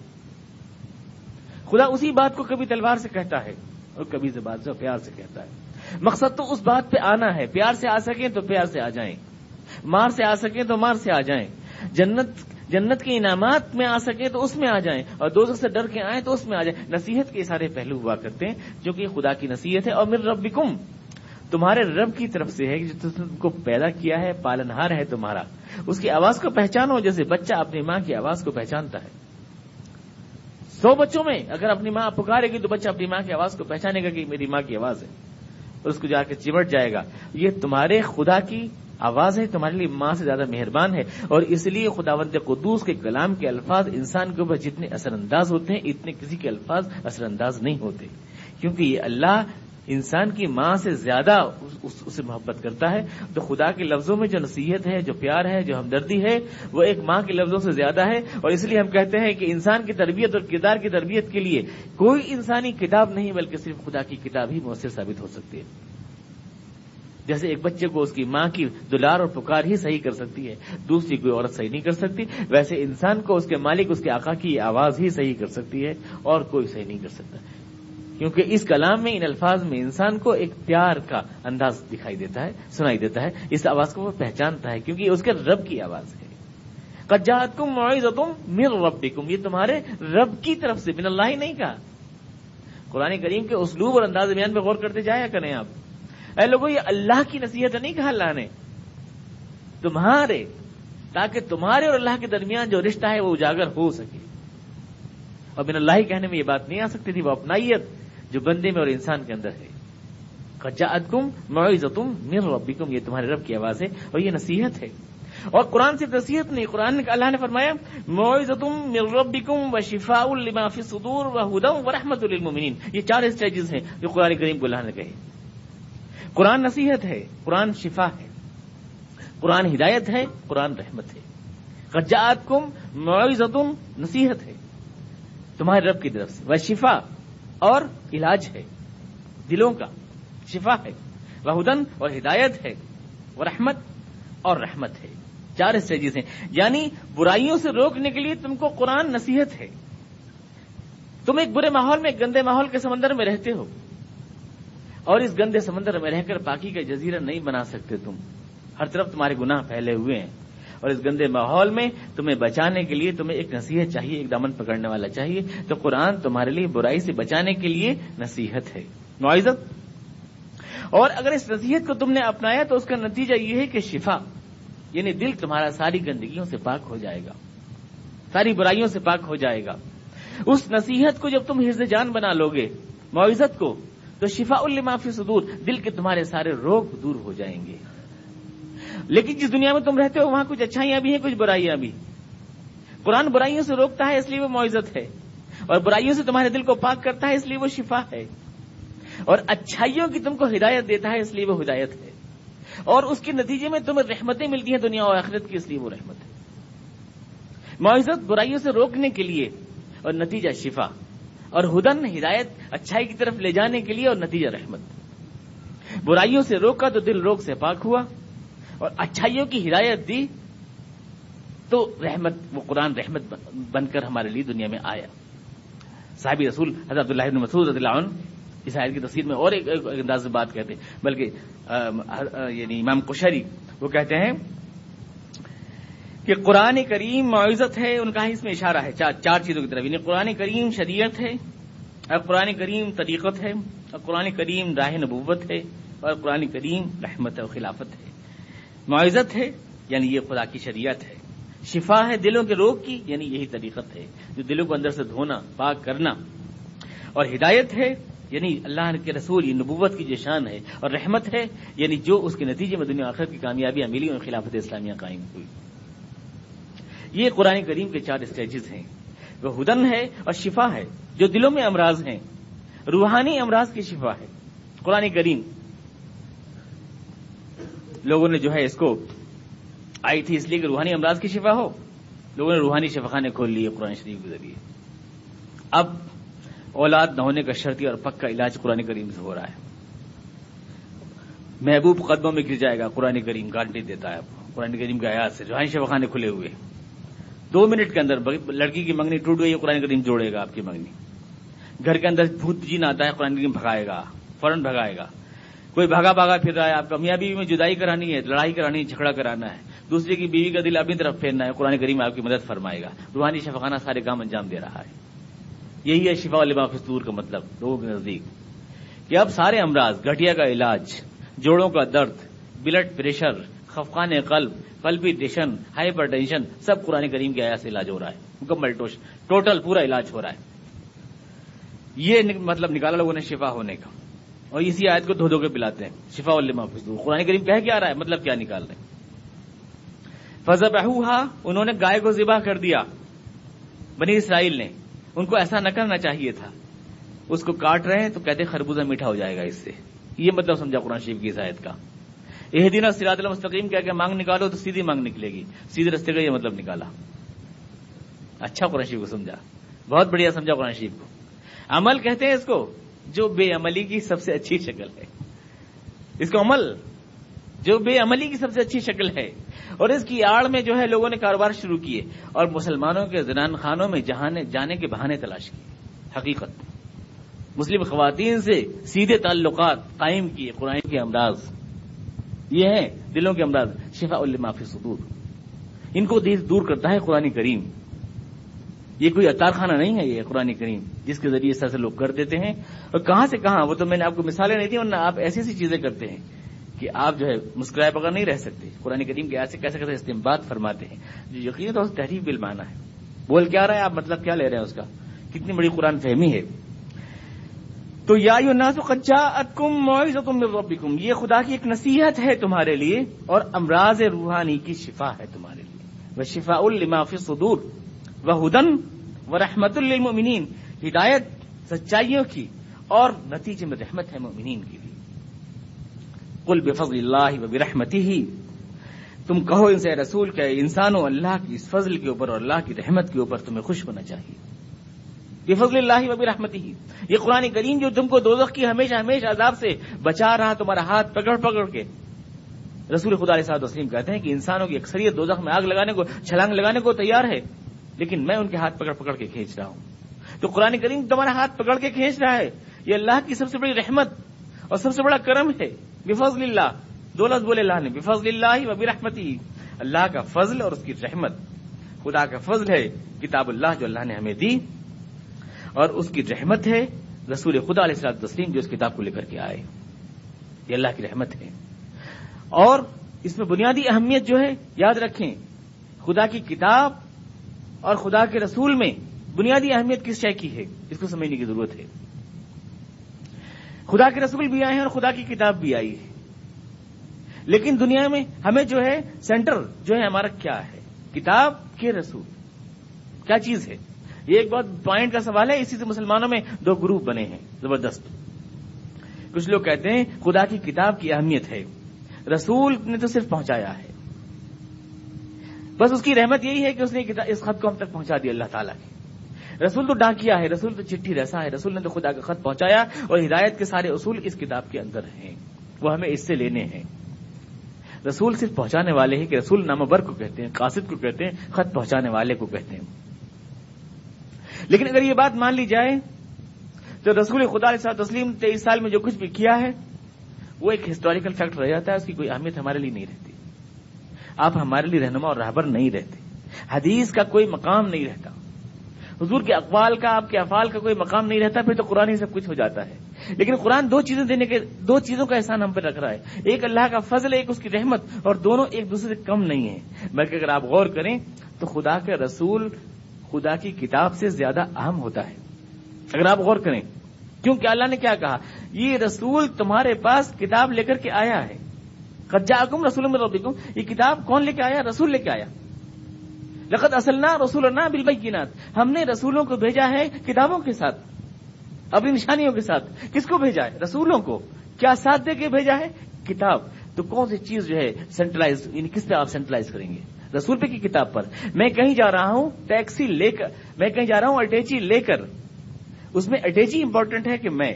خدا اسی بات کو کبھی تلوار سے کہتا ہے، اور کبھی زبان سے پیار سے کہتا ہے۔ مقصد تو اس بات پہ آنا ہے، پیار سے آ سکیں تو پیار سے آ جائیں۔ مار سے آ سکیں تو مار سے آ جائیں۔ جنت جنت کے انعامات میں آ سکے تو اس میں آ جائیں، اور دو سے ڈر کے آئیں تو اس میں آ جائیں۔ نصیحت کے سارے پہلو ہوا کرتے ہیں، جو کہ خدا کی نصیحت ہے۔ اور میرے رب تمہارے رب کی طرف سے ہے جو تم کو پیدا کیا ہے، پالنہار ہے تمہارا۔ اس کی آواز کو پہچانو، جیسے بچہ اپنی ماں کی آواز کو پہچانتا ہے۔ سو بچوں میں، اگر اپنی ماں پکارے گی تو بچہ اپنی ماں کی آواز کو پہچانے گا کہ میری ماں کی آواز ہے۔ اور اس کو جا کے چمٹ جائے گا۔ یہ تمہارے خدا کی آواز ہے، تمہارے لیے ماں سے زیادہ مہربان ہے۔ اور اس لیے خدا قدوس کے کلام کے الفاظ انسان کے اوپر جتنے اثر انداز ہوتے ہیں، اتنے کسی کے الفاظ اثر انداز نہیں ہوتے۔ کیونکہ یہ اللہ انسان کی ماں سے زیادہ اسے محبت کرتا ہے، تو خدا کے لفظوں میں جو نصیحت ہے، جو پیار ہے، جو ہمدردی ہے، وہ ایک ماں کے لفظوں سے زیادہ ہے۔ اور اس لیے ہم کہتے ہیں کہ انسان کی تربیت اور کردار کی تربیت کے لیے کوئی انسانی کتاب نہیں، بلکہ صرف خدا کی کتاب ہی مؤثر ثابت ہو سکتی ہے۔ جیسے ایک بچے کو اس کی ماں کی دلار اور پکار ہی صحیح کر سکتی ہے، دوسری کوئی عورت صحیح نہیں کر سکتی، ویسے انسان کو اس کے مالک، اس کے آقا کی آواز ہی صحیح کر سکتی ہے اور کوئی صحیح نہیں کر سکتا۔ کیونکہ اس کلام میں ان الفاظ میں انسان کو ایک پیار کا انداز دکھائی دیتا ہے، سنائی دیتا ہے، اس آواز کو وہ پہچانتا ہے، کیونکہ اس کے رب کی آواز ہے۔ کجات کم معیز تم میر رب یہ تمہارے رب کی طرف سے، من اللہ ہی نہیں کہا۔ قرآن کریم کے اسلوب اور انداز بیان پہ غور کرتے جایا کریں آپ۔ اے لوگوں یہ اللہ کی نصیحت نہیں کہا اللہ نے۔ تمہارے، تاکہ تمہارے اور اللہ کے درمیان جو رشتہ ہے، وہ اجاگر ہو سکے۔ اور بن اللہ ہی کہنے میں یہ بات نہیں آ سکتی تھی، وہ اپنائیت۔ جو بندے میں اور انسان کے اندر ہے۔ کجا ادکم معزتم میر ربکم یہ تمہارے رب کی آواز ہے اور یہ نصیحت ہے۔ اور قرآن صرف نصیحت نہیں، قرآن اللہ نے فرمایا معزتم میر ربکم و شفاء لما فی الصدور و ہدا و رحمت للمؤمنین یہ چار اسٹیجز ہیں جو قرآن کریم کو اللہ نے کہے۔ قرآن نصیحت ہے، قرآن شفا ہے۔ قرآن ہدایت ہے، قرآن رحمت ہے۔ قجات کم معزتم نصیحت ہے تمہارے رب کی طرف سے۔ وہ شفا اور علاج ہے، دلوں کا شفا ہے، وہدن اور ہدایت ہے، وہ رحمت اور رحمت ہے۔ چار اسٹیجز جی ہیں۔ یعنی برائیوں سے روکنے کے لیے تم کو قرآن نصیحت ہے۔ تم ایک برے ماحول میں ایک گندے ماحول کے سمندر میں رہتے ہو۔ اور اس گندے سمندر میں رہ کر پاکی کا جزیرہ نہیں بنا سکتے تم۔ ہر طرف تمہارے گناہ پھیلے ہوئے ہیں۔ اور اس گندے ماحول میں تمہیں بچانے کے لیے تمہیں ایک نصیحت چاہیے، ایک دامن پکڑنے والا چاہیے۔ تو قرآن تمہارے لیے برائی سے بچانے کے لیے نصیحت ہے۔ معذت اور اگر اس نصیحت کو تم نے اپنایا تو اس کا نتیجہ یہ ہے کہ شفا یعنی دل تمہارا ساری گندگیوں سے پاک ہو جائے گا۔ ساری برائیوں سے پاک ہو جائے گا۔ اس نصیحت کو جب تم حفظ جان بنا لو گے معزت کو، تو شفا المافی صدور، دل کے تمہارے سارے روگ دور ہو جائیں گے۔ لیکن جس دنیا میں تم رہتے ہو، وہاں کچھ اچھائیاں بھی ہیں، کچھ برائیاں بھی۔ قرآن برائیوں سے روکتا ہے، اس لیے وہ معزت ہے۔ اور برائیوں سے تمہارے دل کو پاک کرتا ہے، اس لیے وہ شفا ہے۔ اور اچھائیوں کی تم کو ہدایت دیتا ہے، اس لیے وہ ہدایت ہے۔ اور اس کے نتیجے میں تمہیں رحمتیں ملتی ہیں، دنیا اور آخرت کی، اس لیے وہ رحمت ہے۔ معزت برائیوں سے روکنے کے لیے اور نتیجہ شفا۔ اور ہدن، ہدایت، اچھائی کی طرف لے جانے کے لیے اور نتیجہ رحمت۔ برائیوں سے روکا تو دل روگ سے پاک ہوا۔ اور اچھائیوں کی ہدایت دی، تو رحمت، وہ قرآن رحمت بن کر ہمارے لیے دنیا میں آیا۔ صاحب رسول حضرت اللہ مسعود رضی اللہ عنہ اس آیت کی تصویر میں اور ایک انداز سے بات کہتے ہیں، بلکہ یعنی امام کشری وہ کہتے ہیں کہ قرآن کریم معزت ہے، ان کا اس میں اشارہ ہے، چار چار چیزوں کی طرف۔ یعنی قرآن کریم شریعت ہے، اور قرآن کریم طریقت ہے، اور قرآن کریم راہ نبوت ہے، اور قرآن کریم رحمت و خلافت ہے۔ معزت ہے یعنی یہ خدا کی شریعت ہے۔ شفا ہے دلوں کے روگ کی یعنی یہی طریقت ہے۔ جو دلوں کو اندر سے دھونا، پاک کرنا۔ اور ہدایت ہے یعنی اللہ کے رسول، یہ نبوت کی جو شان ہے اور رحمت ہے یعنی جو اس کے نتیجے میں دنیا آخر کی کامیابیاں ملی اور خلافت اسلامیہ قائم ہوئی۔ یہ قرآن کریم کے چار اسٹیجز ہیں۔ وہ ہدن ہے اور شفا ہے، جو دلوں میں امراض ہیں۔ روحانی امراض کی شفا ہے۔ قرآن کریم لوگوں نے جو ہے اس کو آئی تھی اس لیے کہ روحانی امراض کی شفا ہو۔ لوگوں نے روحانی شفاخانے کھول لیے، قرآن شریف کے ذریعے اب اولاد نہ ہونے کا شرطی اور پکا علاج قرآن کریم سے ہو رہا ہے۔ محبوب قدموں میں گر جائے گا، قرآن کریم گارنٹی دیتا ہے۔ قرآن کریم کے آیات سے روحانی شفاخانے کھلے ہوئے۔ دو منٹ کے اندر لڑکی کی منگنی ٹوٹ گئی، قرآن کریم جوڑے گا آپ کی منگنی گھر کے اندر بھوت جین آتا ہے، قرآن کریم بھگائے گا، فوراً بھگائے گا۔ کوئی بھاگا بھاگا پھر رہا ہے، آپ کا میاں بیوی میں جدائی کرانی ہے، لڑائی کرانی ہے، جھگڑا کرانا ہے، دوسرے کی بیوی کا دل اپنی طرف پھیرنا ہے، قرآن کریم آپ کی مدد فرمائے گا۔ روحانی شفاخانہ سارے کام انجام دے رہا ہے۔ یہی ہے شفا علما فستور کا مطلب لوگوں کے نزدیک۔ کہ اب سارے امراض گٹیا کا علاج، جوڑوں کا درد، بلڈ پریشر، خفقان قلب، قلبی ٹیشن ہائپر ٹینشن، سب قرآن کریم کے آیا سے علاج ہو رہا ہے، مکمل ٹوٹل پورا علاج ہو رہا ہے۔ یہ مطلب نکالا لوگوں نے شفا ہونے کا۔ اور اسی آیت کو دھو دھو کے پلاتے ہیں۔ شفا علما فضور قرآن کریم کہہ کیا رہا ہے مطلب کیا نکال رہے ہیں؟ فضب انہوں نے گائے کو ذبح کر دیا۔ بنی اسرائیل نے، ان کو ایسا نہ کرنا چاہیے تھا۔ اس کو کاٹ رہے ہیں تو کہتے خربوزہ میٹھا ہو جائے گا اس سے۔ یہ مطلب سمجھا قرآن شریف کی شاید کا۔ یہ دن سراط المستقیم کیا کہ مانگ نکالو تو سیدھی مانگ نکلے گی۔ سیدھے رستے کا یہ مطلب نکالا۔ اچھا قرآن شریف کو سمجھا۔ بہت بڑھیا سمجھا قرآن شریف کو۔ عمل کہتے ہیں اس کو۔ جو بے عملی کی سب سے اچھی شکل ہے۔ اس کو عمل جو بے عملی کی سب سے اچھی شکل ہے۔ اور اس کی آڑ میں جو ہے لوگوں نے کاروبار شروع کیے اور مسلمانوں کے زنان خانوں میں جانے کے بہانے تلاش کیے۔ حقیقت۔ مسلم خواتین سے سیدھے تعلقات قائم کیے، قرآن کے امراض۔ یہ ہیں دلوں کے امراض۔ شفا المافی صدور۔ ان کو دور کرتا ہے قرآن کریم۔ یہ کوئی اطار خانہ نہیں ہے یہ قرآن کریم جس کے ذریعے سے لوگ کر دیتے ہیں اور کہاں سے کہاں؟ وہ تو میں نے آپ کو مثالیں نہیں دی، ورنہ آپ ایسی ایسی چیزیں کرتے ہیں کہ آپ جو ہے مسکرائے بغیر نہیں رہ سکتے۔ قرآن کریم کے ایسے کیسے کیسے استعمال فرماتے ہیں؟ جو یقین تو تحریف بل مانا ہے۔ بول کیا رہا ہے؟ آپ مطلب کیا لے رہے ہیں اس کا؟ کتنی بڑی قرآن فہمی ہے۔ تو یا کچا ربکم، یہ خدا کی ایک نصیحت ہے تمہارے لیے اور امراض روحانی کی شفا ہے تمہارے لیے۔ وہ شفا المافی صدور وہ ہدن و رحمت المنین ہدایت سچائیوں کی اور نتیجے میں رحمت ہے مومنین کی بھی۔ کل بفضل اللہ و برحمتی ہی تم کہو ان سے رسول کہ انسانوں، اللہ کی اس فضل کے اوپر اور اللہ کی رحمت کے اوپر تمہیں خوش ہونا چاہیے۔ بفضل اللہ و برحمتی ہی یہ قرآن کریم جو تم کو دوزخ کی ہمیشہ ہمیشہ عذاب سے بچا رہا، تمہارا ہاتھ پکڑ پکڑ کے۔ رسول خدا علیہ صاحب وسلیم کہتے ہیں کہ انسانوں کی اکثریت دوزخ میں آگ لگانے کو، چھلانگ لگانے کو تیار ہے۔ لیکن میں ان کے ہاتھ پکڑ پکڑ کے کھینچ رہا ہوں۔ تو قرآن کریم تمہارا ہاتھ پکڑ کے کھینچ رہا ہے۔ یہ اللہ کی سب سے بڑی رحمت اور سب سے بڑا کرم ہے۔ بفضل اللہ۔ دولت بولے اللہ نے، بفضل اللہ و برحمتی۔ اللہ کا فضل اور اس کی رحمت۔ خدا کا فضل ہے، کتاب اللہ جو اللہ نے ہمیں دی۔ اور اس کی رحمت ہے، رسول خدا علیہ السلام تسلیم جو اس کتاب کو لے کر کے آئے۔ یہ اللہ کی رحمت ہے۔ اور اس میں بنیادی اہمیت جو ہے، یاد رکھیں، خدا کی کتاب اور خدا کے رسول میں بنیادی اہمیت کس شے کی ہے؟ اس کو سمجھنے کی ضرورت ہے۔ خدا کے رسول بھی آئے ہیں اور خدا کی کتاب بھی آئی ہے۔ لیکن دنیا میں ہمیں جو ہے سینٹر جو ہے ہمارا کیا ہے؟ کتاب کے رسول۔ کیا چیز ہے؟ یہ ایک بہت پوائنٹ کا سوال ہے۔ اسی سے مسلمانوں میں دو گروپ بنے ہیں۔ زبردست۔ کچھ لوگ کہتے ہیں خدا کی کتاب کی اہمیت ہے۔ رسول نے تو صرف پہنچایا ہے۔ بس اس کی رحمت یہی ہے کہ اس نے اس خط کو ہم تک پہنچا دیا اللہ تعالیٰ کی۔ رسول تو ڈاکیا ہے، رسول تو چٹھی رسا ہے، رسول نے تو خدا کا خط پہنچایا اور ہدایت کے سارے اصول اس کتاب کے اندر ہیں۔ وہ ہمیں اس سے لینے ہیں۔ رسول صرف پہنچانے والے ہیں کہ رسول نامبر کو کہتے ہیں، قاصد کو کہتے ہیں، خط پہنچانے والے کو کہتے ہیں۔ لیکن اگر یہ بات مان لی جائے تو رسول خدا علیہ تسلیم تیئیس سال میں جو کچھ بھی کیا ہے، وہ ایک ہسٹوریکل فیکٹ رہ جاتا ہے، اس کی کوئی اہمیت ہمارے لیے نہیں رہتی۔ آپ ہمارے لیے رہنما اور رہبر نہیں رہتے۔ حدیث کا کوئی مقام نہیں رہتا۔ حضور کے اقوال کا، آپ کے افعال کا کوئی مقام نہیں رہتا، پھر تو قرآن ہی سب کچھ ہو جاتا ہے۔ لیکن قرآن دو چیزیں دینے کے، دو چیزوں کا احسان ہم پہ رکھ رہا ہے۔ ایک اللہ کا فضل، ایک اس کی رحمت، اور دونوں ایک دوسرے سے کم نہیں ہیں۔ بلکہ اگر آپ غور کریں، تو خدا کے رسول خدا کی کتاب سے زیادہ اہم ہوتا ہے۔ اگر آپ غور کریں، کیونکہ اللہ نے کیا کہا؟ یہ رسول تمہارے پاس کتاب لے کر کے آیا ہے۔ قجا رسول میں ربکم، یہ کتاب کون لے کے آیا؟ رسول لے کے آیا۔ لقد اصلنا رسول بالبینات۔ ہم نے رسولوں کو بھیجا ہے کتابوں کے ساتھ، اپنی نشانیوں کے ساتھ۔ کس کو بھیجا ہے؟ رسولوں کو۔ کیا ساتھ دے کے بھیجا ہے؟ کتاب۔ تو کون سی چیز جو ہے سینٹرلائز یعنی کس پہ آپ سینٹرلائز کریں گے؟ رسول پہ کی کتاب پر۔ میں کہیں جا رہا ہوں ٹیکسی لے کر، میں کہیں جا رہا ہوں اٹیچی لے کر۔ اس میں اٹیچی امپورٹنٹ ہے کہ میں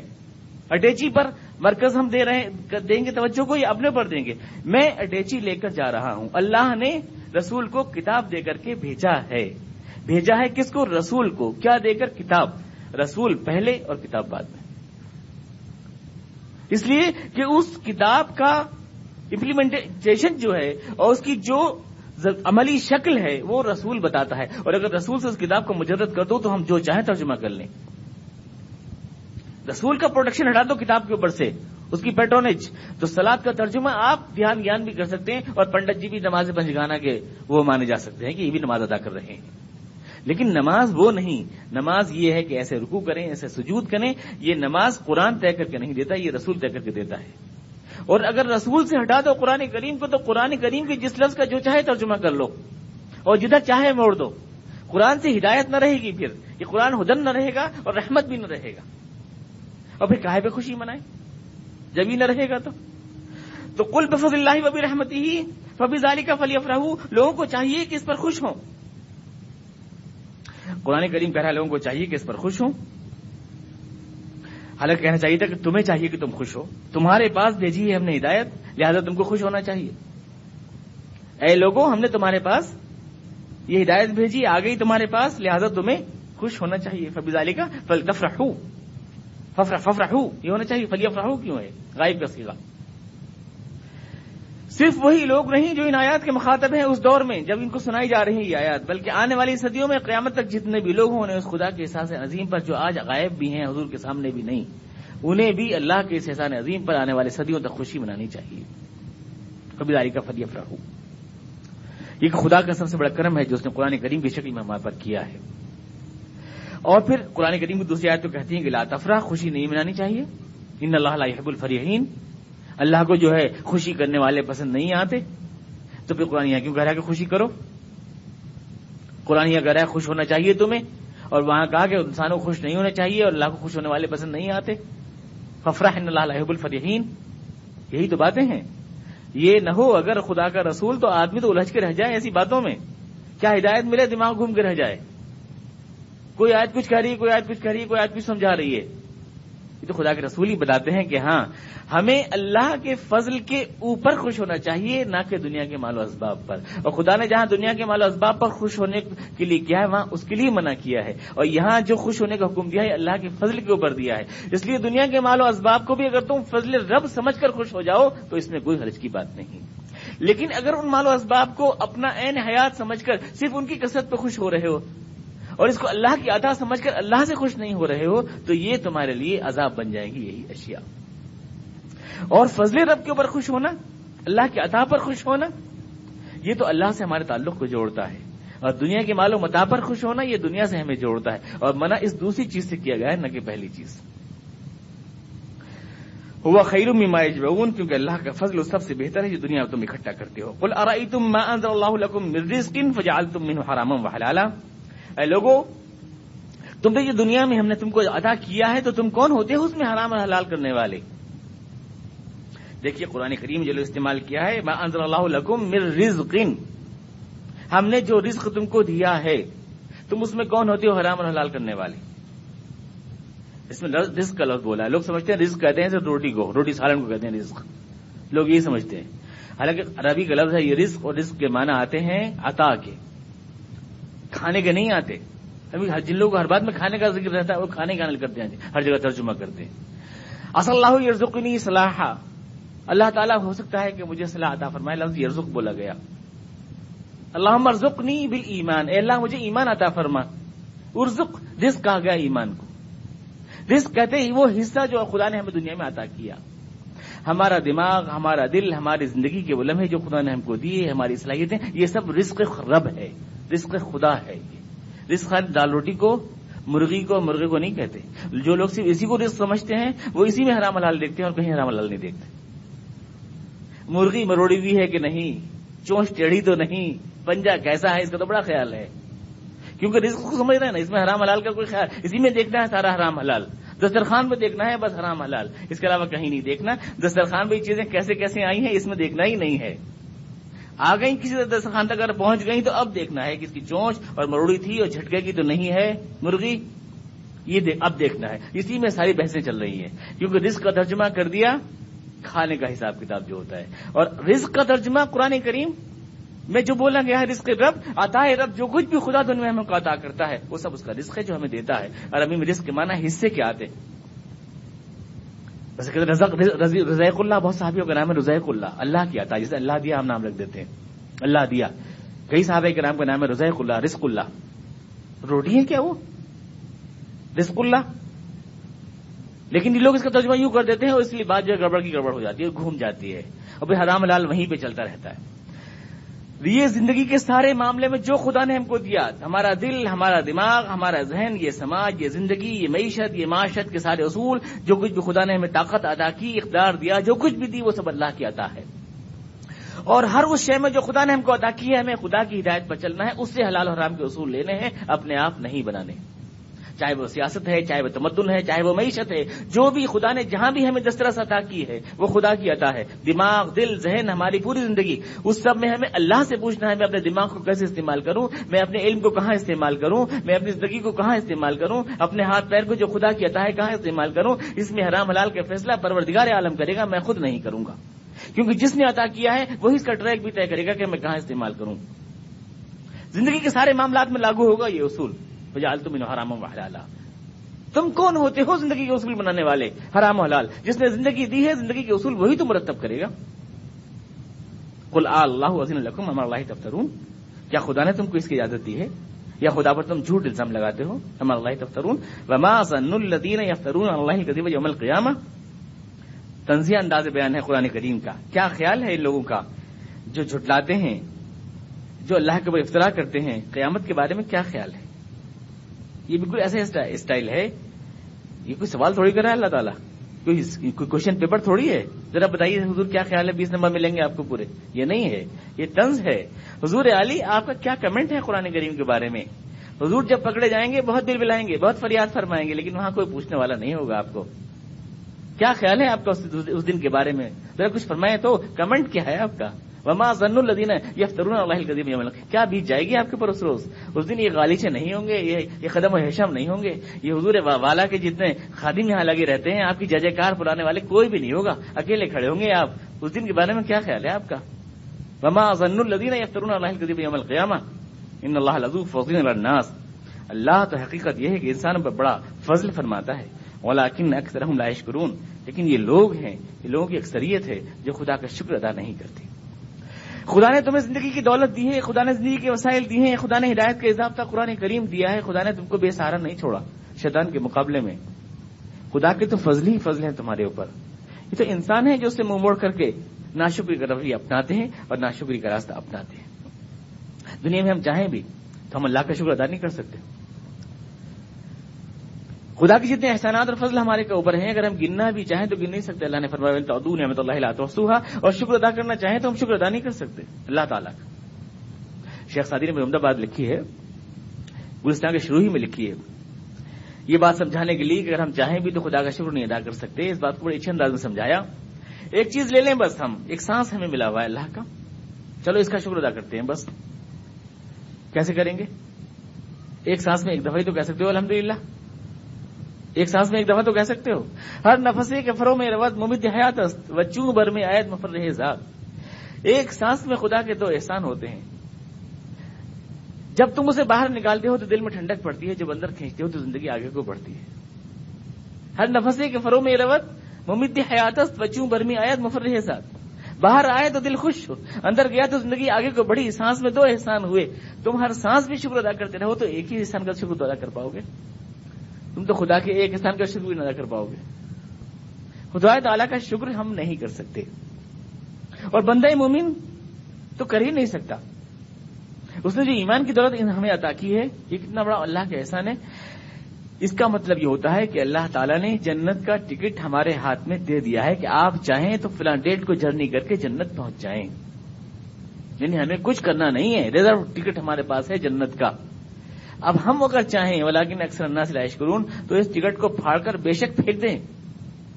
اٹیچی پر مرکز ہم دے رہے دیں گے، توجہ کو یا اپنے پر دیں گے؟ میں اٹیچی لے کر جا رہا ہوں۔ اللہ نے رسول کو کتاب دے کر کے بھیجا ہے۔ بھیجا ہے کس کو؟ رسول کو۔ کیا دے کر؟ کتاب۔ رسول پہلے اور کتاب بعد میں۔ اس لیے کہ اس کتاب کا امپلیمنٹیشن جو ہے اور اس کی جو عملی شکل ہے، وہ رسول بتاتا ہے۔ اور اگر رسول سے اس کتاب کو مجرد کر دو تو ہم جو چاہیں ترجمہ کر لیں۔ رسول کا پروڈکشن ہٹا دو کتاب کے اوپر سے، اس کی پیٹرونیج تو سلاد کا ترجمہ آپ دھیان گیان بھی کر سکتے ہیں اور پنڈت جی بھی نماز پنجگانا کے وہ مانے جا سکتے ہیں کہ یہ بھی نماز ادا کر رہے ہیں۔ لیکن نماز وہ نہیں، نماز یہ ہے کہ ایسے رکو کریں، ایسے سجود کریں، یہ نماز قرآن طے کر کے نہیں دیتا، یہ رسول طے کر کے دیتا ہے۔ اور اگر رسول سے ہٹا دو قرآن کریم کو، تو قرآن کریم کے جس لفظ کا جو چاہے ترجمہ کر لو۔ اور جدھر چاہے موڑ دو۔ قرآن سے ہدایت نہ رہے گی پھر، یہ قرآن ہدن نہ رہے گا اور رحمت بھی نہ رہے گا۔ اور پھر کاہے پہ خوشی منائے جب ہی نہ رہے گا تو۔ تو کل بفض اللہ وبی رحمتی ہی فبی ظالی کا فلی افراہ لوگوں کو چاہیے کہ اس پر خوش ہوں۔ قرآن کریم کہہ رہا ہے، لوگوں کو چاہیے کہ اس پر خوش ہوں۔ حالانکہ کہنا چاہیے تھا کہ تمہیں چاہیے کہ تم خوش ہو۔ تمہارے پاس بھیجی ہے ہم نے ہدایت، لہذا تم کو خوش ہونا چاہیے۔ اے لوگوں، ہم نے تمہارے پاس یہ ہدایت بھیجی آ گئی تمہارے پاس، لہذا تمہیں خوش ہونا چاہیے۔ فبی ظالی کا فل تفرح ففرح ففرح یہ ہونا چاہیے. فلی افراہ کیوں ہے؟ غائب کا سیگا صرف وہی لوگ نہیں جو ان آیات کے مخاطب ہیں اس دور میں، جب ان کو سنائی جا رہی ہے یہ آیات، بلکہ آنے والی صدیوں میں قیامت تک جتنے بھی لوگ ہوں، انہیں اس خدا کے احساس عظیم پر جو آج غائب بھی ہیں، حضور کے سامنے بھی نہیں، انہیں بھی اللہ کے اس احسان عظیم پر آنے والے صدیوں تک خوشی منانی چاہیے. کبھی داری کا فلی افراہ یہ خدا کا سب سے بڑا کرم ہے جو اس نے قرآن کریم کی شکل میں ہمارے پر کیا ہے. اور پھر قرآن کریم کی دوسری آیت تو کہتی ہیں کہ لا تفرح، خوشی نہیں منانی چاہیے۔ ان اللہ حب الفریحین۔ اللہ کو جو ہے خوشی کرنے والے پسند نہیں آتے۔ تو پھر قرآن کیوں کہہ رہا ہے کہ خوشی کرو؟ قرآن کہہ رہا ہے خوش ہونا چاہیے تمہیں۔ اور وہاں کہا کہ انسانوں کو خوش نہیں ہونا چاہیے اور اللہ کو خوش ہونے والے پسند نہیں آتے۔ ففرح ان اللہ حب الفریحین۔ یہی تو باتیں ہیں۔ یہ نہ ہو اگر خدا کا رسول تو آدمی تو الجھ کے رہ جائے ایسی باتوں میں۔ کیا ہدایت ملے دماغ گھوم کے رہ جائے؟ کوئی آج کچھ کہہ رہی ہے، کوئی آج کچھ کہہ رہی ہے، کوئی آج کچھ سمجھا رہی ہے۔ یہ تو خدا کے رسول ہی بتاتے ہیں کہ ہاں ہمیں اللہ کے فضل کے اوپر خوش ہونا چاہیے، نہ کہ دنیا کے مال و اسباب پر۔ اور خدا نے جہاں دنیا کے مال و اسباب پر خوش ہونے کے لیے کیا ہے، وہاں اس کے لیے منع کیا ہے۔ اور یہاں جو خوش ہونے کا حکم دیا ہے، اللہ کے فضل کے اوپر دیا ہے۔ اس لیے دنیا کے مال و اسباب کو بھی اگر تم فضل رب سمجھ کر خوش ہو جاؤ، تو اس میں کوئی حرج کی بات نہیں۔ لیکن اگر ان مال و اسباب کو اپنا عین حیات سمجھ کر صرف ان کی کثرت پہ خوش ہو رہے ہو اور اس کو اللہ کی عطا سمجھ کر اللہ سے خوش نہیں ہو رہے ہو، تو یہ تمہارے لیے عذاب بن جائے گی، یہی اشیاء۔ اور فضل رب کے اوپر خوش ہونا، اللہ کی عطا پر خوش ہونا، یہ تو اللہ سے ہمارے تعلق کو جوڑتا ہے۔ اور دنیا کے مال و متا پر خوش ہونا، یہ دنیا سے ہمیں جوڑتا ہے۔ اور منع اس دوسری چیز سے کیا گیا ہے، نہ کہ پہلی چیز۔ ہوا خیر ماجبون کیونکہ اللہ کا فضل سب سے بہتر ہے، جو دنیا تم اکٹھا کرتے ہو۔ کل ارائی تم اللہ فجال تم حرام و حلالا اے لوگو، تم نے یہ دنیا میں ہم نے تم کو ادا کیا ہے تو تم کون ہوتے ہو اس میں حرام اور حلال کرنے والے؟ دیکھیے قرآن کریم جو استعمال کیا ہے میں انضر اللہ مر رزق۔ ہم نے جو رزق تم کو دیا ہے، تم اس میں کون ہوتے ہو حرام اور حلال کرنے والے؟ اس میں رزق کا لفظ بولا۔ ہے لوگ سمجھتے ہیں رزق کہتے ہیں صرف روٹی کو، روٹی سالن کو کہتے ہیں رزق۔ لوگ یہی سمجھتے ہیں۔ حالانکہ عربی کا لفظ ہے، یہ رزق اور رزق کے معنی آتے ہیں عطا کے۔ کھانے کے نہیں آتے۔ ابھی جن لوگوں کو ہر بات میں کھانے کا ذکر رہتا ہے، وہ کھانے کا کرتے ہیں۔ ہر جگہ ترجمہ کرتے ہیں۔ اصل اللہ یرزقنی صلاح اللہ تعالیٰ ہو سکتا ہے کہ مجھے صلاح عطا فرمائے، لفظ یرزق بولا گیا۔ اللہ مرزقنی بال ایمان اے اللہ، مجھے ایمان عطا فرما۔ ارزق، رزق کہا گیا ایمان کو۔ رزق کہتے ہی وہ حصہ جو خدا نے ہمیں دنیا میں عطا کیا۔ ہمارا دماغ، ہمارا دل، ہماری زندگی کے وہ لمحے جو خدا نے ہم کو دیے، ہماری صلاحیتیں، یہ سب رزق رب ہے۔ رزق خدا ہے یہ۔ رزق دال روٹی کو، مرغی کو، مرغے کو نہیں کہتے۔ جو لوگ صرف اسی کو رزق سمجھتے ہیں، وہ اسی میں حرام حلال دیکھتے ہیں اور کہیں حرام حلال نہیں دیکھتے۔ مرغی مروڑی بھی ہے کہ نہیں؟ چونچ ٹیڑھی تو نہیں۔ پنجا کیسا ہے، اس کا تو بڑا خیال ہے۔ کیونکہ رزق کو سمجھ رہے ہیں نا، اس میں حرام حلال کا کوئی خیال۔ اسی میں دیکھنا ہے سارا حرام حلال۔ دسترخوان پہ دیکھنا ہے، بس حرام حلال۔ اس کے علاوہ کہیں نہیں دیکھنا۔ دسترخوان پہ یہ چیزیں کیسے کیسے آئی ہیں، اس میں دیکھنا ہی نہیں ہے۔ آ گئی کسی دسترخوان تک، اگر پہنچ گئی تو اب دیکھنا ہے کہ اس کی چونچ اور مروڑی تھی اور جھٹکے کی تو نہیں ہے مرغی۔ یہ اب دیکھنا ہے۔ اسی میں ساری بحثیں چل رہی ہیں۔ کیونکہ رزق کا ترجمہ کر دیا، کھانے کا حساب کتاب جو ہوتا ہے۔ اور رزق کا ترجمہ قرآن کریم میں جو بولا گیا ہے، رزق رب آتا ہے رب، جو کچھ بھی خدا دنیا میں ہم کو عطا کرتا ہے، وہ سب اس کا رزق ہے جو ہمیں دیتا ہے۔ اور ابھی میں رزق کے معنی حصے کے آتے رزیق اللہ بہت صحابیوں کا نام ہے رزیق اللہ اللہ کیا تھا، جسے اللہ دیا ہم نام رکھ دیتے ہیں۔ اللہ دیا۔ کئی صحابہ کے نام کا نام ہے رزیق اللہ، رزق اللہ۔ روٹی ہے کیا وہ؟ رزق اللہ۔ لیکن یہ لوگ اس کا ترجمہ یوں کر دیتے ہیں اور اس لیے بات جو ہے گڑبڑ کی گڑبڑ ہو جاتی ہے، گھوم جاتی ہے۔ اور پھر حرام لال وہیں پہ چلتا رہتا ہے۔ یہ زندگی کے سارے معاملے میں جو خدا نے ہم کو دیا، ہمارا دل، ہمارا دماغ، ہمارا ذہن، یہ سماج، یہ زندگی، یہ معیشت، یہ معاشت کے سارے اصول، جو کچھ بھی خدا نے ہمیں طاقت ادا کی، اقدار دیا، جو کچھ بھی دی، وہ سب اللہ کی عطا ہے۔ اور ہر اس شے میں جو خدا نے ہم کو ادا کی ہے، ہمیں خدا کی ہدایت پر چلنا ہے، اس سے حلال حرام کے اصول لینے ہیں، اپنے آپ نہیں بنانے۔ چاہے وہ سیاست ہے، چاہے وہ تمدن ہے، چاہے وہ معیشت ہے، جو بھی خدا نے جہاں بھی ہمیں دسترس عطا کی ہے، وہ خدا کی عطا ہے۔ دماغ، دل، ذہن، ہماری پوری زندگی، اس سب میں ہمیں اللہ سے پوچھنا ہے، میں اپنے دماغ کو کیسے استعمال کروں؟ میں اپنے علم کو کہاں استعمال کروں؟ میں اپنی زندگی کو کہاں استعمال کروں؟ اپنے ہاتھ پیر کو جو خدا کی عطا ہے، کہاں استعمال کروں؟ اس میں حرام حلال کا فیصلہ پروردگار عالم کرے گا، میں خود نہیں کروں گا۔ کیونکہ جس نے عطا کیا ہے، وہی اس کا ٹریک بھی طے کرے گا کہ میں کہاں استعمال کروں۔ زندگی کے سارے معاملات میں لاگو ہوگا یہ اصول۔ بجال تم حرام و حلالہ تم کون ہوتے ہو زندگی کے اصول بنانے والے؟ حرام و حلال. جس نے زندگی دی ہے، زندگی کے اصول وہی تو مرتب کرے گا. کل اللہ عظیم الحکم ہمارا اللہ تفترون. کیا خدا نے تم کو اس کی اجازت دی ہے؟ یا خدا پر تم جھوٹ الزام لگاتے ہو؟ ہمارا اللہ تفترون. وما سن الدین یفترون اللہ قدیم یوم القیامہ. تنزیہ انداز بیان ہے قرآن کریم کا. کیا خیال ہے ان لوگوں کا؟ جو جھٹلاتے ہیں، جو اللہ کے اوپر افطرا کرتے ہیں، قیامت کے بارے میں کیا خیال ہے؟ یہ بالکل ایسا اسٹائل ہے۔ یہ کوئی سوال تھوڑی کر رہا ہے اللہ تعالیٰ؟ کوئی کوشچن پیپر تھوڑی ہے؟ ذرا بتائیے حضور کیا خیال ہے؟ بیس نمبر ملیں گے آپ کو پورے۔ یہ نہیں ہے۔ یہ طنز ہے۔ حضور علی، آپ کا کیا کمنٹ ہے قرآن کریم کے بارے میں؟ حضور جب پکڑے جائیں گے، بہت دل بلائیں گے، بہت فریاد فرمائیں گے، لیکن وہاں کوئی پوچھنے والا نہیں ہوگا آپ کو۔ کیا خیال ہے آپ کا اس دن کے بارے میں؟ ذرا کچھ فرمائے تو۔ کمنٹ کیا ہے آپ کا؟ وما ضن الدین یفترون اللہ قدیم یوم کیا بیت جائے گی آپ کے پر اس روز؟ اس دن یہ غالیچے نہیں ہوں گے، یہ قدم و حشم نہیں ہوں گے۔ یہ حضور والا کے جتنے خادم یہاں لگے رہتے ہیں، آپ کی ججے کار بلانے والے کوئی بھی نہیں ہوگا۔ اکیلے کھڑے ہوں گے آپ۔ اس دن کے بارے میں کیا خیال ہے آپ کا؟ وما ضن الدین یفترون اللہ قدیم یوم القیامہ ان اللہ لذو فوزین الناس۔ اللہ تو حقیقت یہ ہے کہ انسان پر بڑا فضل فرماتا ہے۔ ولیکن اکثر ہم لائش کرون لیکن یہ لوگ ہیں، یہ لوگوں کی اکثریت ہے جو خدا کا شکر ادا نہیں کرتی خدا نے تمہیں زندگی کی دولت دی ہے، خدا نے زندگی کے وسائل دی ہیں، خدا نے ہدایت کا اضافہ قرآن کریم دیا ہے، خدا نے تم کو بے سہارا نہیں چھوڑا شیطان کے مقابلے میں۔ خدا کے تو فضل ہی فضل ہیں تمہارے اوپر۔ یہ تو انسان ہے جو اس سے منہ موڑ کر کے ناشکری کا رویہ اپناتے ہیں اور ناشکری کا راستہ اپناتے ہیں۔ دنیا میں ہم چاہیں بھی تو ہم اللہ کا شکر ادا نہیں کر سکتے۔ خدا کے جتنے احسانات اور فضل ہمارے کے اوپر ہیں، اگر ہم گننا بھی چاہیں تو گن نہیں سکتے۔ اللہ نے فرمایا نعمت اللہ توسوہا اور شکر ادا کرنا چاہیں تو ہم شکر ادا نہیں کر سکتے۔ اللہ تعالیٰ کا۔ شیخ سادی نے محمد آباد لکھی ہے، گلستان کے شروع ہی میں لکھی ہے۔ یہ بات سمجھانے کے لیے کہ اگر ہم چاہیں بھی تو خدا کا شکر نہیں ادا کر سکتے۔ اس بات کو بڑے اچھے انداز میں سمجھایا۔ ایک چیز لے لیں بس ہم، ایک سانس ہمیں ملا ہوا ہے اللہ کا۔ چلو اس کا شکر ادا کرتے ہیں بس۔ کیسے کریں گے؟ ایک سانس میں ایک دفعہ ہی تو کہہ سکتے ہو الحمد ایک سانس میں ایک دفعہ تو کہہ سکتے ہو۔ ہر نفسے کے فرو میں روت ممد حیات و چوں بر میں آیت مفر رہے ذات۔ ایک سانس میں خدا کے دو احسان ہوتے ہیں۔ جب تم اسے باہر نکالتے ہو تو دل میں ٹھنڈک پڑتی ہے، جب اندر کھینچتے ہو تو زندگی آگے کو بڑھتی ہے۔ ہر نفسے کے فرو میں روت ممد حیات و بر میں آیت مفر رہے ذات۔ باہر آئے تو دل خوش ہو، اندر گیا تو زندگی آگے کو بڑھی۔ سانس میں دو احسان ہوئے۔ تم ہر سانس بھی شکر ادا کرتے رہو تو ایک ہی احسان کا شکر ادا کر پاؤ گے۔ تم تو خدا کے ایک انسان کا شکر بھی نہ کر پاؤ گے۔ خدا تعالیٰ کا شکر ہم نہیں کر سکتے۔ اور بندہ مومن تو کر ہی نہیں سکتا۔ اس نے جو ایمان کی دولت ہمیں عطا کی ہے، یہ کتنا بڑا اللہ کا احسان ہے۔ اس کا مطلب یہ ہوتا ہے کہ اللہ تعالیٰ نے جنت کا ٹکٹ ہمارے ہاتھ میں دے دیا ہے کہ آپ چاہیں تو فلاں ڈیٹ کو جرنی کر کے جنت پہنچ جائیں۔ یعنی ہمیں کچھ کرنا نہیں ہے۔ ریزرو ٹکٹ ہمارے پاس ہے جنت کا۔ اب ہم اگر چاہیں ولاکن اکثر اللہ سے لائش کرون تو اس ٹکٹ کو پھاڑ کر بے شک پھینک دیں۔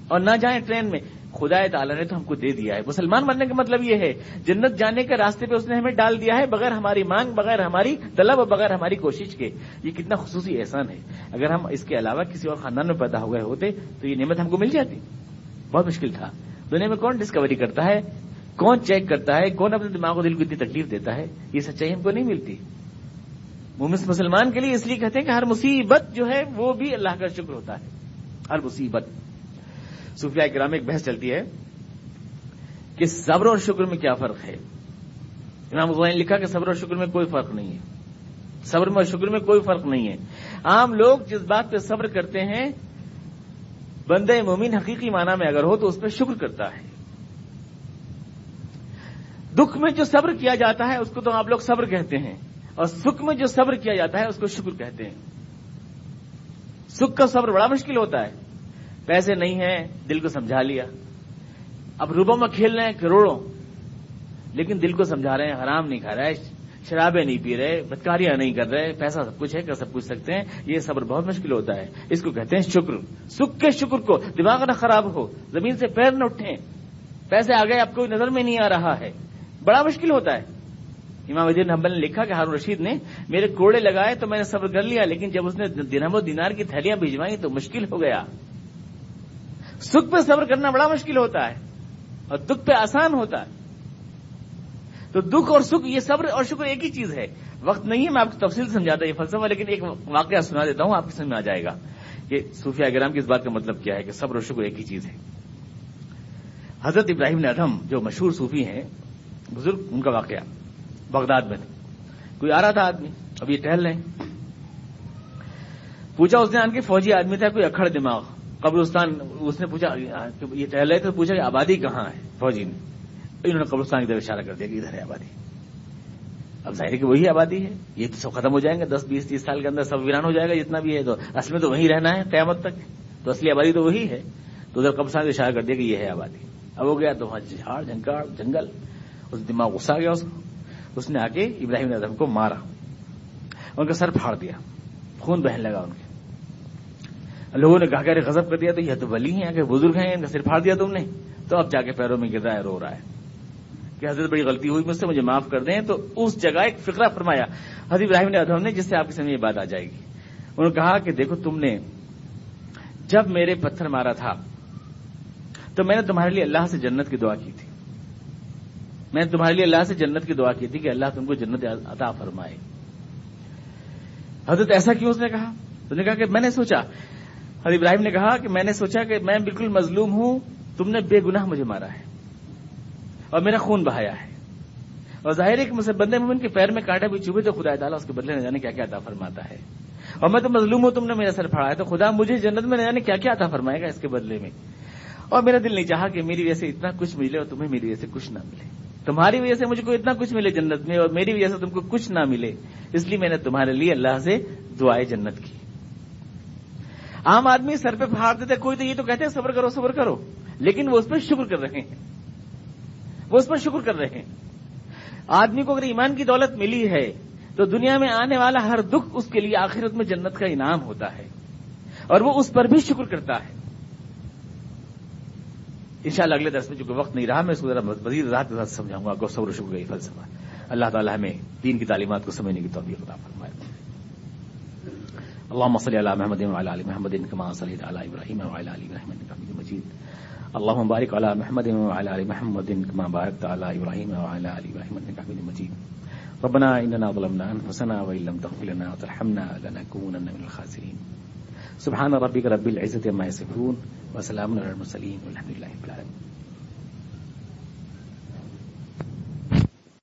اور نہ جائیں ٹرین میں۔ خدا تعالیٰ نے تو ہم کو دے دیا ہے۔ مسلمان بننے کا مطلب یہ ہے، جنت جانے کے راستے پہ اس نے ہمیں ڈال دیا ہے، بغیر ہماری مانگ، بغیر ہماری طلب اور بغیر ہماری کوشش کے۔ یہ کتنا خصوصی احسان ہے۔ اگر ہم اس کے علاوہ کسی اور خاندان میں پیدا ہوئے ہوتے، تو یہ نعمت ہم کو مل جاتی۔ بہت مشکل تھا۔ دنیا میں کون ڈسکوری کرتا ہے؟ کون چیک کرتا ہے؟ کون اپنے دماغ و دل کو اتنی تکلیف دیتا ہے؟ یہ سچائی ہم کو نہیں ملتی۔ مسلمان کے لیے اس لیے کہتے ہیں کہ ہر مصیبت جو ہے وہ بھی اللہ کا شکر ہوتا ہے۔ ہر مصیبت۔ صوفیہ کرام ایک بحث چلتی ہے کہ صبر اور شکر میں کیا فرق ہے؟ امام نے لکھا کہ صبر اور شکر میں کوئی فرق نہیں ہے۔ صبر میں اور شکر میں کوئی فرق نہیں ہے۔ عام لوگ جس بات پہ صبر کرتے ہیں، بندے مومن حقیقی معنی میں اگر ہو تو اس پہ شکر کرتا ہے۔ دکھ میں جو صبر کیا جاتا ہے، اس کو تو آپ لوگ صبر کہتے ہیں۔ اور سکھ میں جو صبر کیا جاتا ہے اس کو شکر کہتے ہیں۔ سکھ کا صبر بڑا مشکل ہوتا ہے۔ پیسے نہیں ہیں، دل کو سمجھا لیا۔ اب روبوں میں کھیل رہے ہیں کروڑوں، لیکن دل کو سمجھا رہے ہیں، حرام نہیں کھا رہے شرابیں نہیں پی رہے، بدکاریاں نہیں کر رہے، پیسہ سب کچھ ہے، کر سب کچھ سکتے ہیں۔ یہ صبر بہت مشکل ہوتا ہے۔ اس کو کہتے ہیں شکر۔ سکھ کے شکر کو دماغ نہ خراب ہو، زمین سے پیر نہ اٹھیں۔ پیسے آ گئے، اب کوئی نظر میں نہیں آ رہا ہے۔ بڑا مشکل ہوتا ہے۔ امام الدین حنبل نے لکھا کہ ہارون رشید نے میرے کوڑے لگائے تو میں نے صبر کر لیا، لیکن جب اس نے دنم و دینار کی تھیلیاں بھجوائی تو مشکل ہو گیا۔ سکھ پہ صبر کرنا بڑا مشکل ہوتا ہے اور دکھ پہ آسان ہوتا ہے۔ تو دکھ اور سکھ، یہ صبر اور شکر ایک ہی چیز ہے۔ وقت نہیں ہے، میں آپ کو تفصیل سمجھاتا یہ فلسفہ، لیکن ایک واقعہ سنا دیتا ہوں، آپ کی سمجھ میں آ جائے گا کہ صوفیہ گرام کی اس بات کا مطلب کیا ہے کہ صبر اور شکر ایک ہی چیز ہے۔ حضرت ابراہیم نے ادم جو مشہور صوفی ہیں، بزرگ ان کا واقعہ۔ بغداد میں کوئی آ رہا تھا آدمی؟ اب یہ ٹہل رہے پوچھا اس نے آن کے، فوجی آدمی تھا، کوئی اکھڑ دماغ۔ قبرستان، اس نے پوچھا یہ ٹہل رہے تو پوچھا کہ آبادی کہاں ہے؟ فوجی نے۔ انہوں نے قبرستان کی طرف اشارہ کر دیا کہ ادھر ہے آبادی۔ اب ظاہر ہے کہ وہی آبادی ہے۔ یہ تو سب ختم ہو جائیں گے۔ دس، بیس، تیس سال کے اندر سب ویران ہو جائے گا، جتنا بھی ہے تو۔ اصل میں تو وہیں رہنا ہے، قیامت تک۔ تو اصلی آبادی تو وہی ہے۔ تو ادھر قبرستان کا اشارہ کر دیا کہ یہ ہے آبادی۔ اب ہو گیا تو وہاں جھاڑ جھنکاڑ جنگل۔ اس دماغ غصہ گیا اس کو۔ اس نے آ کے ابراہیم اعظم کو مارا۔ ان کا سر پھاڑ دیا۔ خون بہن لگا ان کے۔ لوگوں نے کہا کہ غضب کر دیا تو یہ تو ولی ہیں، کہ بزرگ ہیں، ان کا سر پھاڑ دیا تم نے۔ تو اب جا کے پیروں میں گر رہا ہے، رو رہا ہے۔ کہ حضرت بڑی غلطی ہوئی، مجھ سے مجھے معاف کر دیں۔ تو اس جگہ ایک فکرہ فرمایا۔ حضرت ابراہیم نے ادھم نے، جس سے آپ کے سامنے یہ بات آ جائے گی۔ انہوں نے کہا کہ دیکھو، تم نے جب میرے پتھر مارا تھا، تو میں نے تمہارے لیے اللہ سے جنت کی دعا کی تھی۔ میں نے تمہارے لیے اللہ سے جنت کی دعا کی تھی کہ اللہ تم کو جنت عطا فرمائے۔ حضرت ایسا کیوں اس نے کہا؟ تو نے کہا کہ میں نے سوچا، حضرت ابراہیم نے کہا کہ میں نے سوچا کہ میں بالکل مظلوم ہوں، تم نے بے گناہ مجھے مارا ہے اور میرا خون بہایا ہے۔ اور ظاہر ہے کہ بندے مومن کے پیر میں کانٹا بھی چوبے تو خدا تعالیٰ اس کے بدلے نہ جانے کیا کیا عطا فرماتا ہے۔ اور میں تو مظلوم ہوں، تم نے میرا سر پھاڑا ہے، تو خدا مجھے جنت میں نہ جانے کیا کیا عطا فرمائے گا اس کے بدلے میں۔ اور میرا دل نہیں چاہا کہ میری وجہ سے اتنا کچھ ملے اور تمہیں میری وجہ سے کچھ نہ ملے۔ تمہاری وجہ سے مجھے کو اتنا کچھ ملے جنت میں اور میری وجہ سے تم کو کچھ نہ ملے، اس لیے میں نے تمہارے لیے اللہ سے دعائیں جنت کی۔ عام آدمی سر پہ پھاڑ دیتے، کوئی تو یہ تو کہتے ہیں صبر کرو صبر کرو، لیکن وہ اس پہ شکر کر رہے ہیں۔ وہ اس پر شکر کر رہے ہیں۔ آدمی کو اگر ایمان کی دولت ملی ہے، تو دنیا میں آنے والا ہر دکھ اس کے لیے آخرت میں جنت کا انعام ہوتا ہے اور وہ اس پر بھی شکر کرتا ہے۔ ان شاء اللہ اگلے درس میں چونکہ وقت نہیں رہا، میں اس کو ذرا مزید رات کے ساتھ سمجھاؤں گا۔ صبر شکر کا فلسفہ اللہ تعالیٰ ہمیں دین کی تعلیمات کو سمجھنے کی توفیق عطا فرمائے۔ اللهم صل على محمد وعلى ال محمد كما صليت على ابراهيم وعلى ال ابراهيم انك حميد مجيد اللهم بارك على محمد وعلى ال محمد كما باركت على ابراهيم وعلى ال ابراهيم انك حميد مجيد ربنا اننا ظلمنا انفسنا وان لم تغفر لنا وترحمنا لنكونن من الخاسرين سبحان ربک رب العزت عما يصفون وسلام علی المرسلین والحمد لله رب العالمین